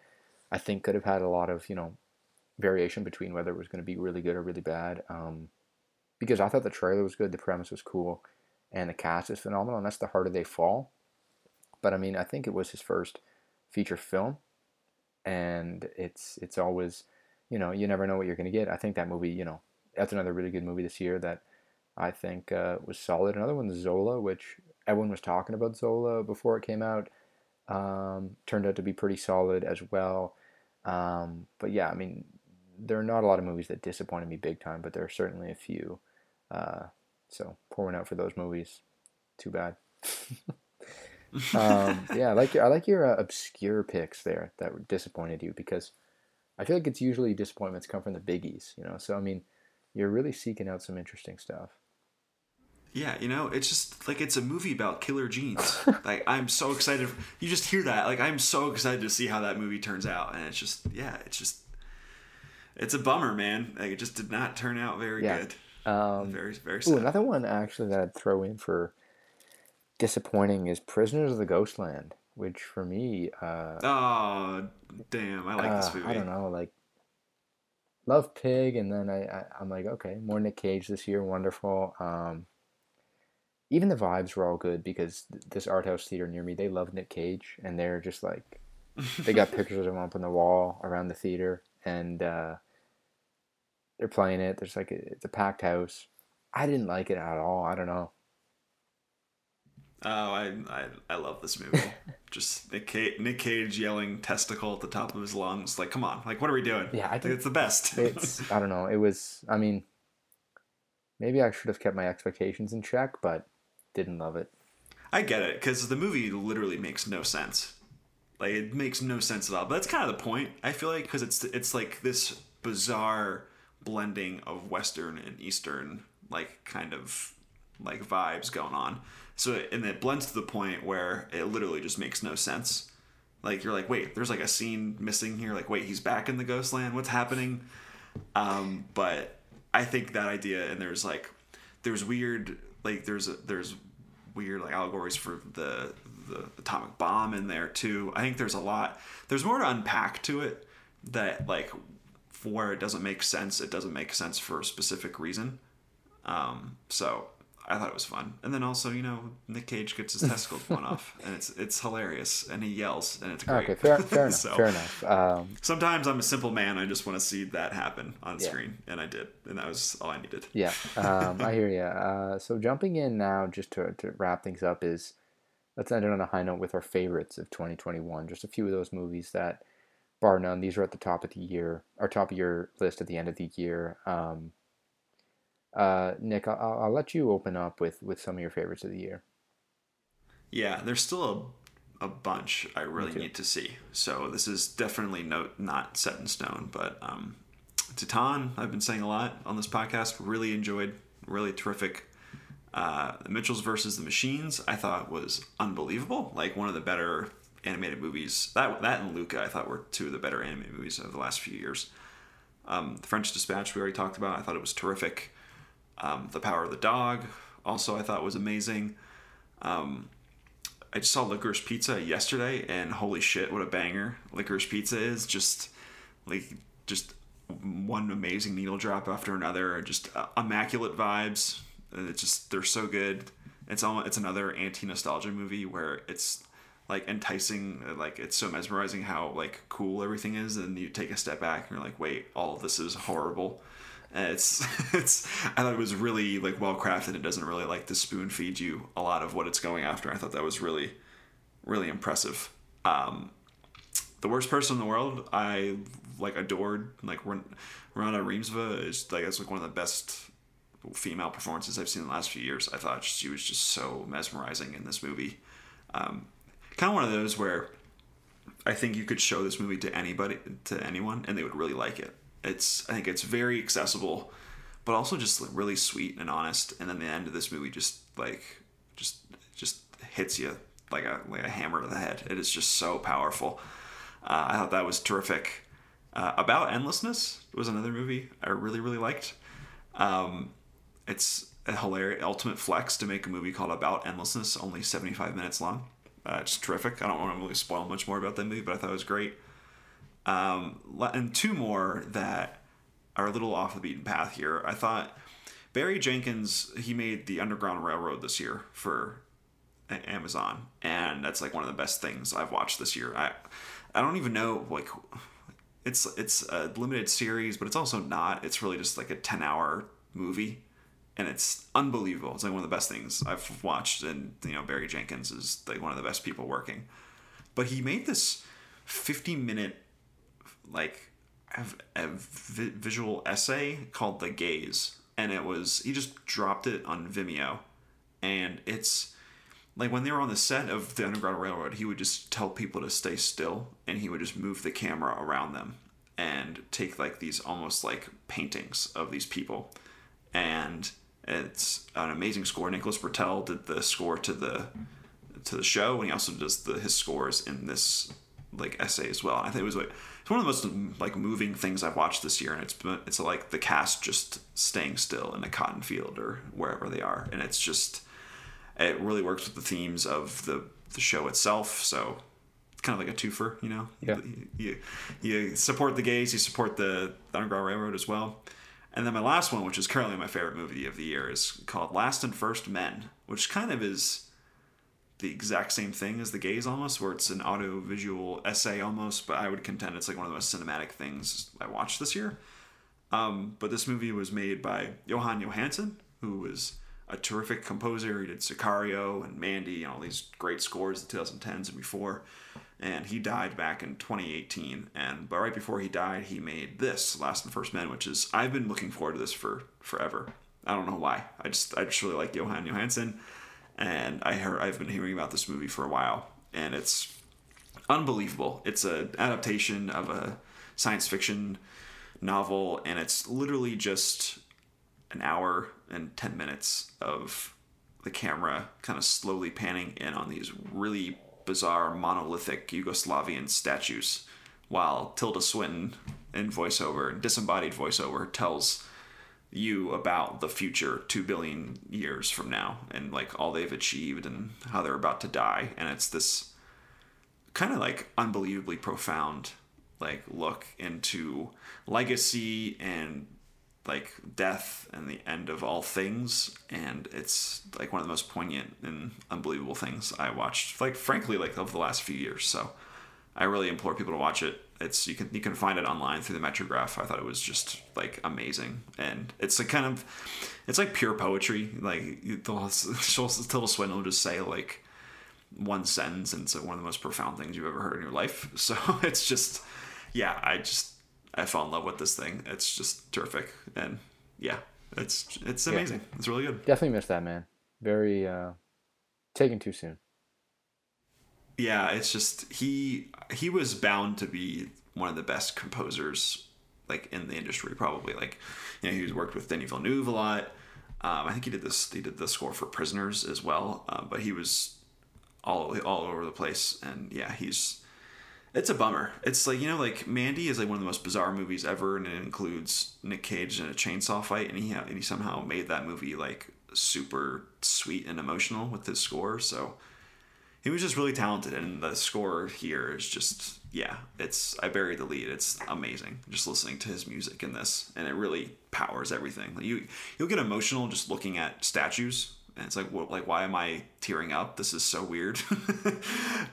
A: I think could have had a lot of you know variation between whether it was going to be really good or really bad. Um, because I thought the trailer was good, the premise was cool, and the cast is phenomenal, and that's the harder they fall. But I mean, I think it was his first feature film, and it's it's always, you know, you never know what you're gonna get. I think that movie, you know, that's another really good movie this year that I think uh, was solid. Another one, Zola, which everyone was talking about Zola before it came out. um, turned out to be pretty solid as well. Um, but yeah, I mean, there are not a lot of movies that disappointed me big time, but there are certainly a few. Uh, so pouring out for those movies. Too bad. um, yeah, I like your I like your uh, obscure picks there that disappointed you because I feel like it's usually disappointments come from the biggies, you know. So I mean, you're really seeking out some interesting stuff.
B: Yeah, you know, it's just like it's a movie about killer jeans. like I'm so excited. You just hear that. Like I'm so excited to see how that movie turns out, and it's just yeah, it's just it's a bummer, man. Like it just did not turn out very yeah. good. Um, very very
A: sad. Ooh, another one actually that I'd throw in for disappointing is Prisoners of the Ghostland, which for me. Uh,
B: oh damn! I like uh, this movie.
A: I don't know, like love Pig, and then I, I am like, okay, more Nick Cage this year, wonderful. Um, even the vibes were all good because th- this art house theater near me, they love Nick Cage, and they're just like, they got pictures of him up on the wall around the theater, and uh, they're playing it. There's like a, it's a packed house. I didn't like it at all. I don't know.
B: Oh, I I, I love this movie. Just Nick Cage, Nick Cage yelling testicle at the top of his lungs. Like, come on! Like, what are we doing?
A: Yeah, I
B: think it's the best.
A: it's I don't know. It was. I mean, maybe I should have kept my expectations in check, but didn't love it.
B: I get it because the movie literally makes no sense. Like, it makes no sense at all. But that's kind of the point. I feel like because it's it's like this bizarre blending of Western and Eastern, like kind of like vibes going on so and it blends to the point where it literally just makes no sense. Like you're like, wait, there's like a scene missing here. Like, wait, he's back in the ghost land. What's happening? Um, but I think that idea and there's like there's weird like there's a, there's weird like allegories for the the atomic bomb in there too. I think there's a lot. There's more to unpack to it that like where it doesn't make sense. It doesn't make sense for a specific reason. Um, so I thought it was fun. And then also, you know, Nick Cage gets his testicles blown off, and it's it's hilarious, and he yells, and it's great.
A: Okay, fair, fair enough. so, fair enough. Um,
B: sometimes I'm a simple man. I just want to see that happen on yeah. screen, and I did, and that was all I needed.
A: Yeah, um, I hear you. Uh, so jumping in now, just to to wrap things up, is let's end it on a high note with our favorites of 2021. Just a few of those movies that, bar none, these are at the top of the year, our top of your list at the end of the year. Um, uh, Nick, I'll, I'll let you open up with, with some of your favorites of the year.
B: Yeah, there's still a, a bunch I really need to see. So this is definitely no, not set in stone, but um, Titane, I've been saying a lot on this podcast. Really enjoyed, really terrific. Uh, Mitchells versus the Machines, I thought was unbelievable. Like one of the better animated movies. That that and Luca, I thought were two of the better animated movies of the last few years. Um, the French Dispatch we already talked about. I thought it was terrific. Um, the Power of the Dog also I thought was amazing. Um, I just saw Licorice Pizza yesterday, and holy shit, what a banger Licorice Pizza is! Just like just one amazing needle drop after another, just uh, immaculate vibes. It's just they're so good. It's almost it's another anti nostalgia movie where it's like enticing, like it's so mesmerizing how like cool everything is, and you take a step back and you're like, wait, all this is horrible. And it's it's I thought it was really like well crafted. It doesn't really like to spoon feed you a lot of what it's going after. I thought that was really really impressive. Um, the worst person in the world I like adored like Renate Reinsve is like it's like one of the best female performances I've seen in the last few years. I thought she was just so mesmerizing in this movie. Um, kind of one of those where I think you could show this movie to anybody to anyone and they would really like it. It's I think it's very accessible, but also just really sweet and honest. And then the end of this movie just like just just hits you like a like a hammer to the head. It is just so powerful. Uh, I thought that was terrific. Uh, About Endlessness was another movie I really really liked. Um, it's a hilarious ultimate flex to make a movie called About Endlessness, only seventy five minutes long. Uh, it's terrific. I don't want to really spoil much more about that movie, but I thought it was great. Um, and two more that are a little off the beaten path here. I thought Barry Jenkins he made the Underground Railroad this year for Amazon, and that's like one of the best things I've watched this year. I I don't even know like it's it's a limited series, but it's also not. It's really just like a ten hour movie, and it's unbelievable. It's like one of the best things I've watched, and you know Barry Jenkins is like one of the best people working. but he made this 50 minute like a, a vi- visual essay called The Gaze, and it was he just dropped it on Vimeo, and it's like when they were on the set of the Underground Railroad, he would just tell people to stay still, and he would just move the camera around them and take like these almost like paintings of these people, and it's an amazing score. Nicholas Britell did the score to the to the show, and he also does the his scores in this like essay as well. And I think it was like one of the most like moving things I've watched this year, and it's it's like the cast just staying still in a cotton field or wherever they are, and it's just it really works with the themes of the the show itself. So it's kind of like a twofer, you know.
A: Yeah.
B: You, you, you support the Gaze, you support the Underground Railroad as well. And then my last one, which is currently my favorite movie of the year, is called Last and First Men, which kind of is the exact same thing as The Gaze almost, where it's an audio-visual essay almost, but I would contend it's like one of the most cinematic things I watched this year. Um, but this movie was made by Jóhann Jóhannsson, who was a terrific composer. He did Sicario and Mandy and all these great scores in the 2010s and before. And he died back in 2018. And but right before he died, he made this Last and First Men, which is I've been looking forward to this for forever. I don't know why. I just I just really like Jóhann Jóhannsson, and I heard I've been hearing about this movie for a while, and it's unbelievable. It's an adaptation of a science fiction novel, and it's literally just an hour and 10 minutes of the camera kind of slowly panning in on these really bizarre monolithic Yugoslavian statues while Tilda Swinton in voiceover, disembodied voiceover, tells you about the future two billion years from now and like all they've achieved and how they're about to die. And it's this kind of like unbelievably profound like look into legacy and like death and the end of all things. And it's like one of the most poignant and unbelievable things i watched like frankly like over the last few years. So i really implore people to watch it it's you can you can find it online through the metrograph i thought it was just like amazing and it's a kind of it's like pure poetry like tilda swinton will just say like one sentence and it's one of the most profound things you've ever heard in your life so it's just yeah i just I fell in love with this thing. It's just terrific, and yeah, it's it's amazing. Yeah. It's really good.
A: Definitely missed that man. Very uh, taken too soon.
B: Yeah, it's just he he was bound to be one of the best composers like in the industry probably like you know he's worked with Denis Villeneuve a lot um, I think he did this he did the score for Prisoners as well uh, but he was all all over the place and yeah he's it's a bummer. It's like you know, like Mandy is like one of the most bizarre movies ever, and it includes Nick Cage in a chainsaw fight, and he and he somehow made that movie like super sweet and emotional with his score. So he was just really talented, and the score here is just yeah, it's I buried the lead. It's amazing just listening to his music in this, and it really powers everything. You you'll get emotional just looking at statues and it's like what like why am i tearing up? This is so weird.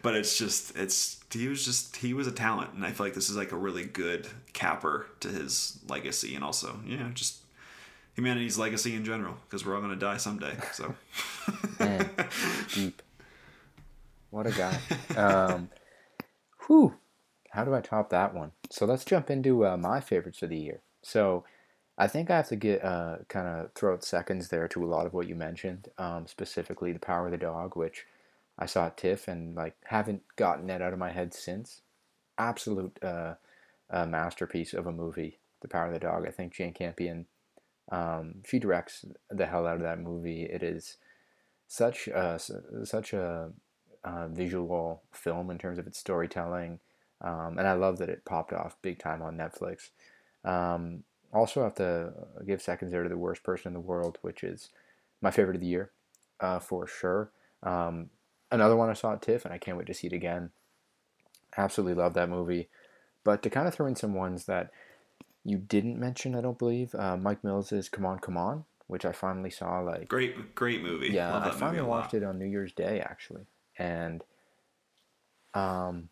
B: But it's just it's he was just he was a talent and i feel like this is like a really good capper to his legacy and also you know just humanity's legacy in general because we're all going to die someday so.
A: Deep what a guy um whew how do i top that one so let's jump into uh, my favorites of the year so I think I have to get uh, kind of throw out seconds there to a lot of what you mentioned, um, specifically the Power of the Dog, which I saw at TIFF and like haven't gotten that out of my head since. Absolute uh, uh, masterpiece of a movie, The Power of the Dog. I think Jane Campion, um, she directs the hell out of that movie. It is such a, such a uh, visual film in terms of its storytelling, um, and I love that it popped off big time on Netflix. Um, also have to give seconds there to the worst person in the world, which is my favorite of the year, uh, for sure. Um, another one I saw at TIFF, and I can't wait to see it again. Absolutely love that movie. But to kind of throw in some ones that you didn't mention, I don't believe, uh, Mike Mills' is "Come On, Come On," which I finally saw. Like
B: great, great movie.
A: Yeah, I finally watched it on New Year's Day actually, and um,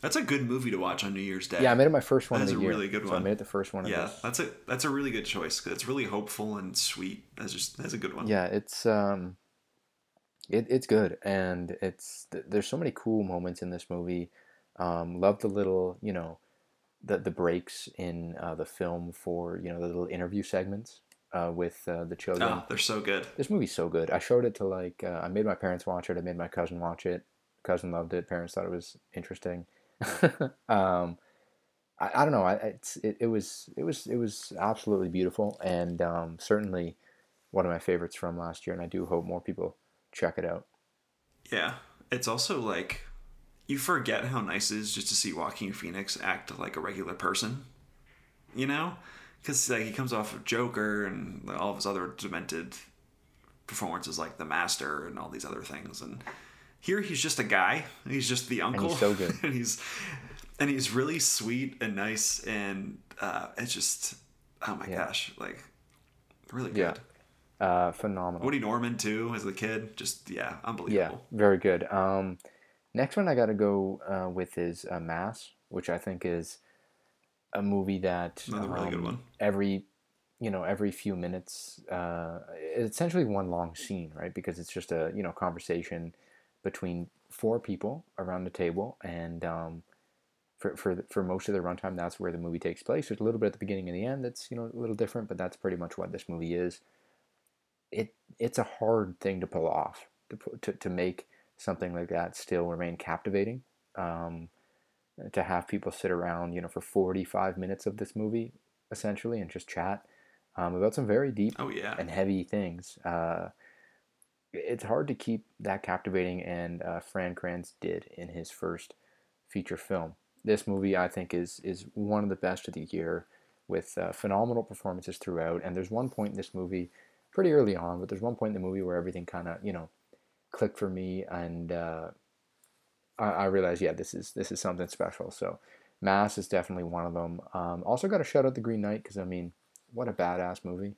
B: that's a good movie to watch on New Year's Day.
A: Yeah, I made it my first one.
B: That's a
A: year,
B: really good
A: so
B: one.
A: I made it the first one.
B: Yeah, that's a that's a really good choice. It's really hopeful and sweet. That's just that's a good one.
A: Yeah, it's um, It, it's good, and it's there's so many cool moments in this movie. Um, love the little, you know, the the breaks in uh, the film for you know the little interview segments uh, with uh, the children.
B: Oh, they're so good.
A: This movie's so good. I showed it to like uh, I made my parents watch it. I made my cousin watch it. Cousin loved it. Parents thought it was interesting. um, I, I don't know. I it's it, it was it was it was absolutely beautiful and um, certainly one of my favorites from last year. And I do hope more people check it out.
B: Yeah, it's also like you forget how nice it is just to see Joaquin Phoenix act like a regular person. You know, because like he comes off of Joker and all of his other demented performances, like The Master and all these other things, and here he's just a guy. He's just the uncle.
A: And he's so good.
B: and he's and he's really sweet and nice, and uh, it's just oh my yeah. gosh, like really good. Yeah.
A: Uh, phenomenal.
B: Woody Norman too as a kid, just yeah, unbelievable.
A: Yeah, very good. Um, next one I got to go uh, with is uh, Mass, which I think is a movie that
B: another really um, good one.
A: Every you know every few minutes, uh, it's essentially one long scene, right? Because it's just a you know conversation between four people around the table, and um, for for for most of the runtime, that's where the movie takes place. There's a little bit at the beginning and the end that's you know a little different, but that's pretty much what this movie is it it's a hard thing to pull off to to, to make something like that still remain captivating. Um, to have people sit around, you know, for 45 minutes of this movie, essentially, and just chat um, about some very deep
B: oh, yeah.
A: and heavy things. Uh, it's hard to keep that captivating, and uh, Fran Kranz did in his first feature film. This movie, I think, is is one of the best of the year, with uh, phenomenal performances throughout. And there's one point in this movie pretty early on, but there's one point in the movie where everything kind of you know clicked for me, and uh, I, I, realized yeah, this is this is something special. So Mass is definitely one of them. Um, also got to shout out the Green Knight because I mean, what a badass movie.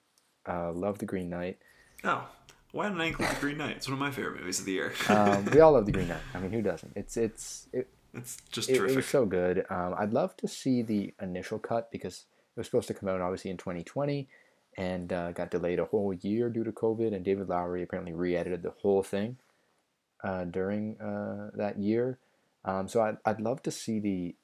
A: Uh, love the Green Knight.
B: Oh, why didn't I include the Green Knight? It's one of my favorite movies of the year.
A: um, we all love the Green Knight. I mean, who doesn't? It's it's it,
B: it's just it, terrific.
A: It was so good. Um, I'd love to see the initial cut because it was supposed to come out obviously in 2020 and uh, got delayed a whole year due to COVID. And David Lowery apparently re-edited the whole thing uh, during uh, that year. Um, so I'd, I'd love to see the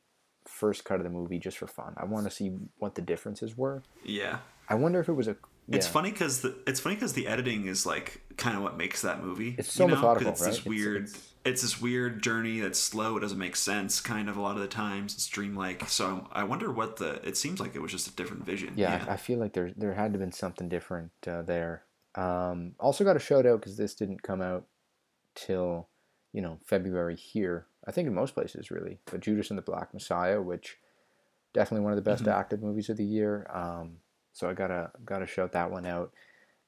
A: first cut of the movie just for fun. I want to see what the differences were.
B: Yeah.
A: I wonder if it was a.
B: Yeah. It's funny because the it's funny because the editing is like kind of what makes that movie.
A: It's so you know? methodical,
B: it's
A: right?
B: This weird. It's, it's, it's, this weird journey that's slow. It doesn't make sense. Kind of a lot of the times. It's dreamlike. So I wonder what the. It seems like it was just a different vision.
A: Yeah, yeah. I feel like there there had to have been something different uh, there. Um, also got a shout out because this didn't come out till you know February here. I think in most places really. But Judas and the Black Messiah, which definitely one of the best mm-hmm. acted movies of the year. Um, so I gotta gotta shout that one out.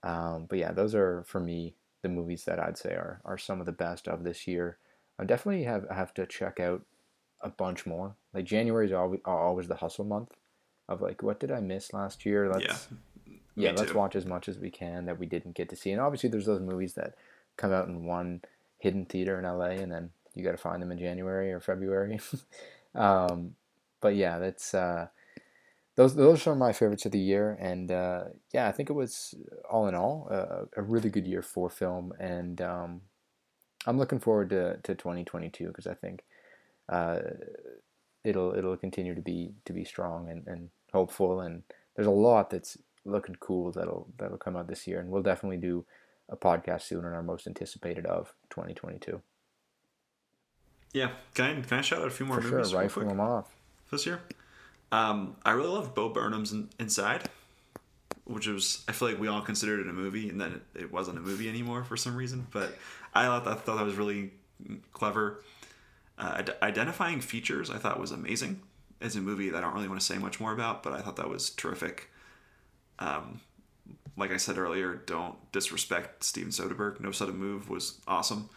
A: Um, but yeah, those are for me the movies that I'd say are are some of the best of this year. I definitely have have to check out a bunch more. Like January is always always the hustle month of like what did I miss last year? Let's yeah, yeah let's watch as much as we can that we didn't get to see. And obviously there's those movies that come out in one hidden theater in LA and then you got to find them in January or February. um, but yeah, that's uh, those those are my favorites of the year, and uh, yeah, I think it was all in all a really good year for film, and um, I'm looking forward to, to 2022 because I think uh, it'll it'll continue to be to be strong and, and hopeful, and there's a lot that's looking cool that'll that'll come out this year, and we'll definitely do a podcast soon on our most anticipated of 2022.
B: Yeah, can I, can I shout out a few more
A: For
B: movies?
A: Sure, rifle them off
B: this year. Um, I really love Bo Burnham's in, Inside, which was I feel like we all considered it a movie, and then it, it wasn't a movie anymore for some reason. But I thought that, thought that was really clever. Uh, identifying features I thought was amazing. It's a movie that I don't really want to say much more about, but I thought that was terrific. Um, like I said earlier, don't disrespect Steven Soderbergh. No Sudden Move was awesome.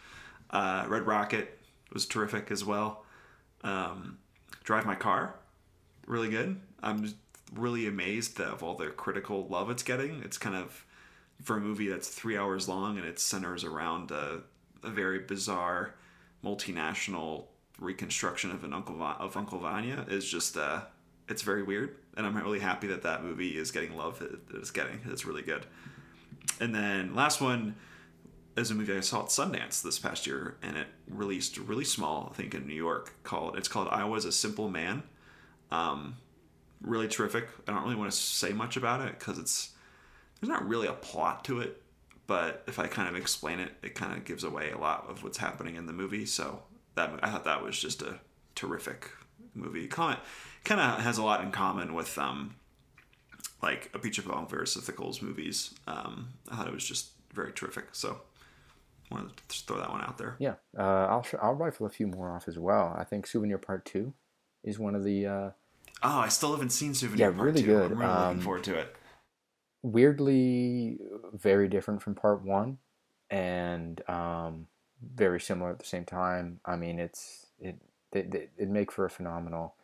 B: Uh, Red Rocket was terrific as well. Um, Drive My Car really good. I'm really amazed that of all the critical love it's getting. It's kind of for a movie that's three hours long and it centers around a, a very bizarre multinational reconstruction of an Uncle Va- of Uncle Vanya is just uh, it's very weird, and I'm really happy that that movie is getting love that it's getting. It's really good. And then last one, is a movie I saw at Sundance this past year, and it released really small, I think, in New York. Called it's called I Was a Simple Man. Um, really terrific. I don't really want to say much about it because it's there's not really a plot to it, but if I kind of explain it, it kind of gives away a lot of what's happening in the movie. So that I thought that was just a terrific movie. Comment kind of has a lot in common with um, like Apichatpong Weerasethakul's movies. Um, I thought it was just very terrific. So wanted to throw that one out there.
A: Yeah, uh, I'll I'll rifle a few more off as well. I think Souvenir Part Two is one of the. Uh,
B: oh, I still haven't seen Souvenir. Yeah, Part really 2. good. I'm really um, looking forward to it.
A: Weirdly, very different from Part One, and um, very similar at the same time. I mean, it's it it it make for a phenomenal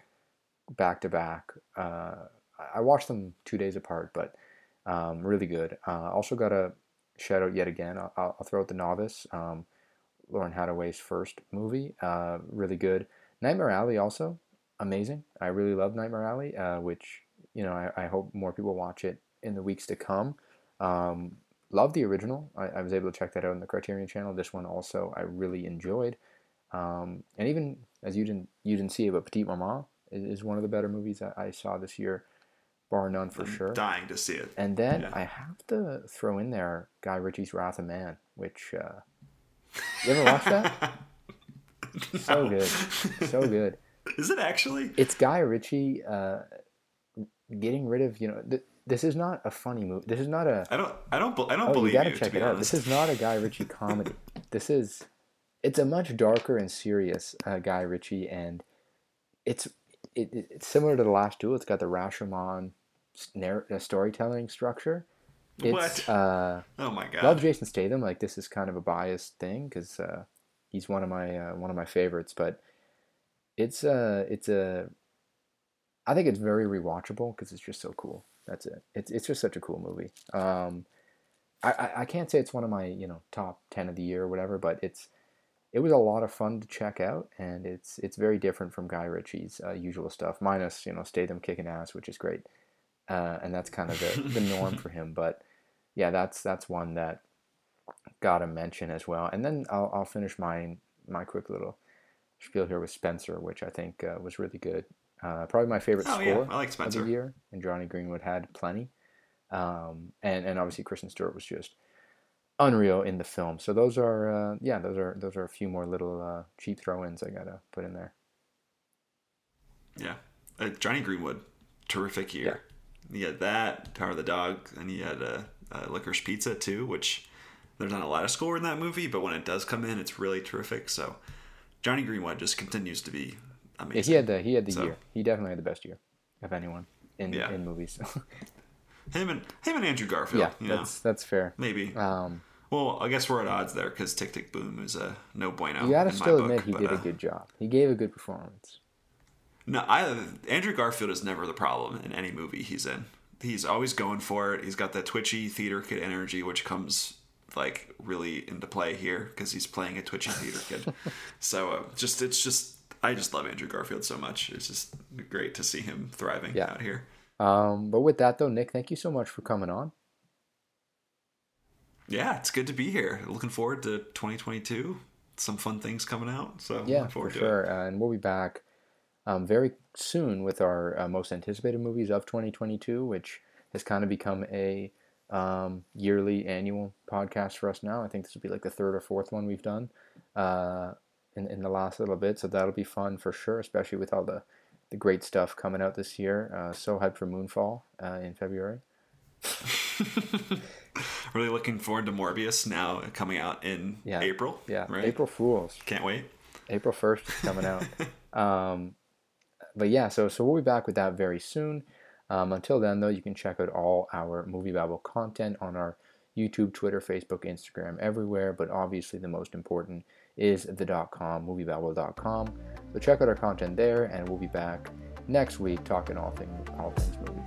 A: back to back. I watched them two days apart, but um, really good. Uh, also got a shout out yet again. I'll, I'll throw out The Novice, um, Lauren Hadaway's first movie. Uh, really good. Nightmare Alley also amazing. I really love Nightmare Alley, uh, which you know I, I, hope more people watch it in the weeks to come. Um, love the original. I, I, was able to check that out on the Criterion Channel. This one also I really enjoyed, um, and even as you didn't you didn't see it, but Petite Maman is, one of the better movies I saw this year bar none for
B: I'm
A: sure.
B: Dying to see it.
A: And then yeah. I have to throw in there Guy Ritchie's Wrath of Man, which uh, you ever watch that? no. So good, so good.
B: Is it actually?
A: It's Guy Ritchie uh, getting rid of you know. Th- this is not a funny movie. This is not a.
B: I don't. I don't. I don't oh, believe you. Gotta
A: you, check
B: it
A: out. This is not a Guy Ritchie comedy. this is. It's a much darker and serious uh, Guy Ritchie, and it's it, it's similar to the last duel. It's got the Rashomon narr- storytelling structure. It's,
B: what?
A: Uh,
B: oh my god!
A: Love Jason Statham. Like this is kind of a biased thing because uh, he's one of my uh, one of my favorites. But it's uh it's a I think it's very rewatchable because it's just so cool. That's it. It's it's just such a cool movie. Um, I, I, I can't say it's one of my you know top ten of the year or whatever, but it's it was a lot of fun to check out, and it's it's very different from Guy Ritchie's uh, usual stuff, minus you know Statham kicking ass, which is great uh, and that's kind of the, the norm for him. But yeah, that's that's one that got a mention as well. And then I'll, I'll finish my my quick little spiel here with Spencer, which I think uh, was really good. Uh, probably my favorite oh, score
B: yeah. I like Spencer.
A: of the year, and Jonny Greenwood had plenty. Um, and and obviously Kristen Stewart was just unreal in the film. So those are uh, yeah, those are those are a few more little uh, cheap throw-ins I gotta put in there.
B: Yeah, uh, Jonny Greenwood, terrific year. You had that, Power of the Dog, and you had a, a Licorice Pizza too, which there's not a lot of score in that movie, but when it does come in, it's really terrific. So Jonny Greenwood just continues to be amazing.
A: Yeah, he had the he had the so, year. He definitely had the best year of anyone in yeah. in movies.
B: him and him and Andrew Garfield.
A: Yeah, that's know. that's fair.
B: Maybe. Um, well, I guess we're at odds there because Tick Tick Boom is a no bueno.
A: You gotta still admit book, he but, did uh, a good job. He gave a good performance.
B: No, I Andrew Garfield is never the problem in any movie he's in. He's always going for it. He's got that twitchy theater kid energy, which comes like really into play here because he's playing a twitchy theater kid. so uh, just it's just I just love Andrew Garfield so much. It's just great to see him thriving yeah. out here.
A: Um, but with that though, Nick, thank you so much for coming on.
B: Yeah, it's good to be here. Looking forward to 2022. Some fun things coming out. So
A: yeah, for sure. Uh, and we'll be back um, very soon with our uh, most anticipated movies of 2022, which has kind of become a um, yearly annual podcast for us now. I think this will be like the third or fourth one we've done uh, in, in the last little bit. So that'll be fun for sure, especially with all the, the great stuff coming out this year. Uh, so hyped for Moonfall uh, in February.
B: really looking forward to Morbius now coming out in
A: yeah.
B: April.
A: Yeah, right? April Fools.
B: Can't wait.
A: April 1st is coming out. um, but yeah, so so we'll be back with that very soon. Um, until then, though, you can check out all our MovieBabble content on our YouTube, Twitter, Facebook, Instagram, everywhere. But obviously, the most important is the dot .com, moviebabble.com. So check out our content there, and we'll be back next week talking all things all things movies.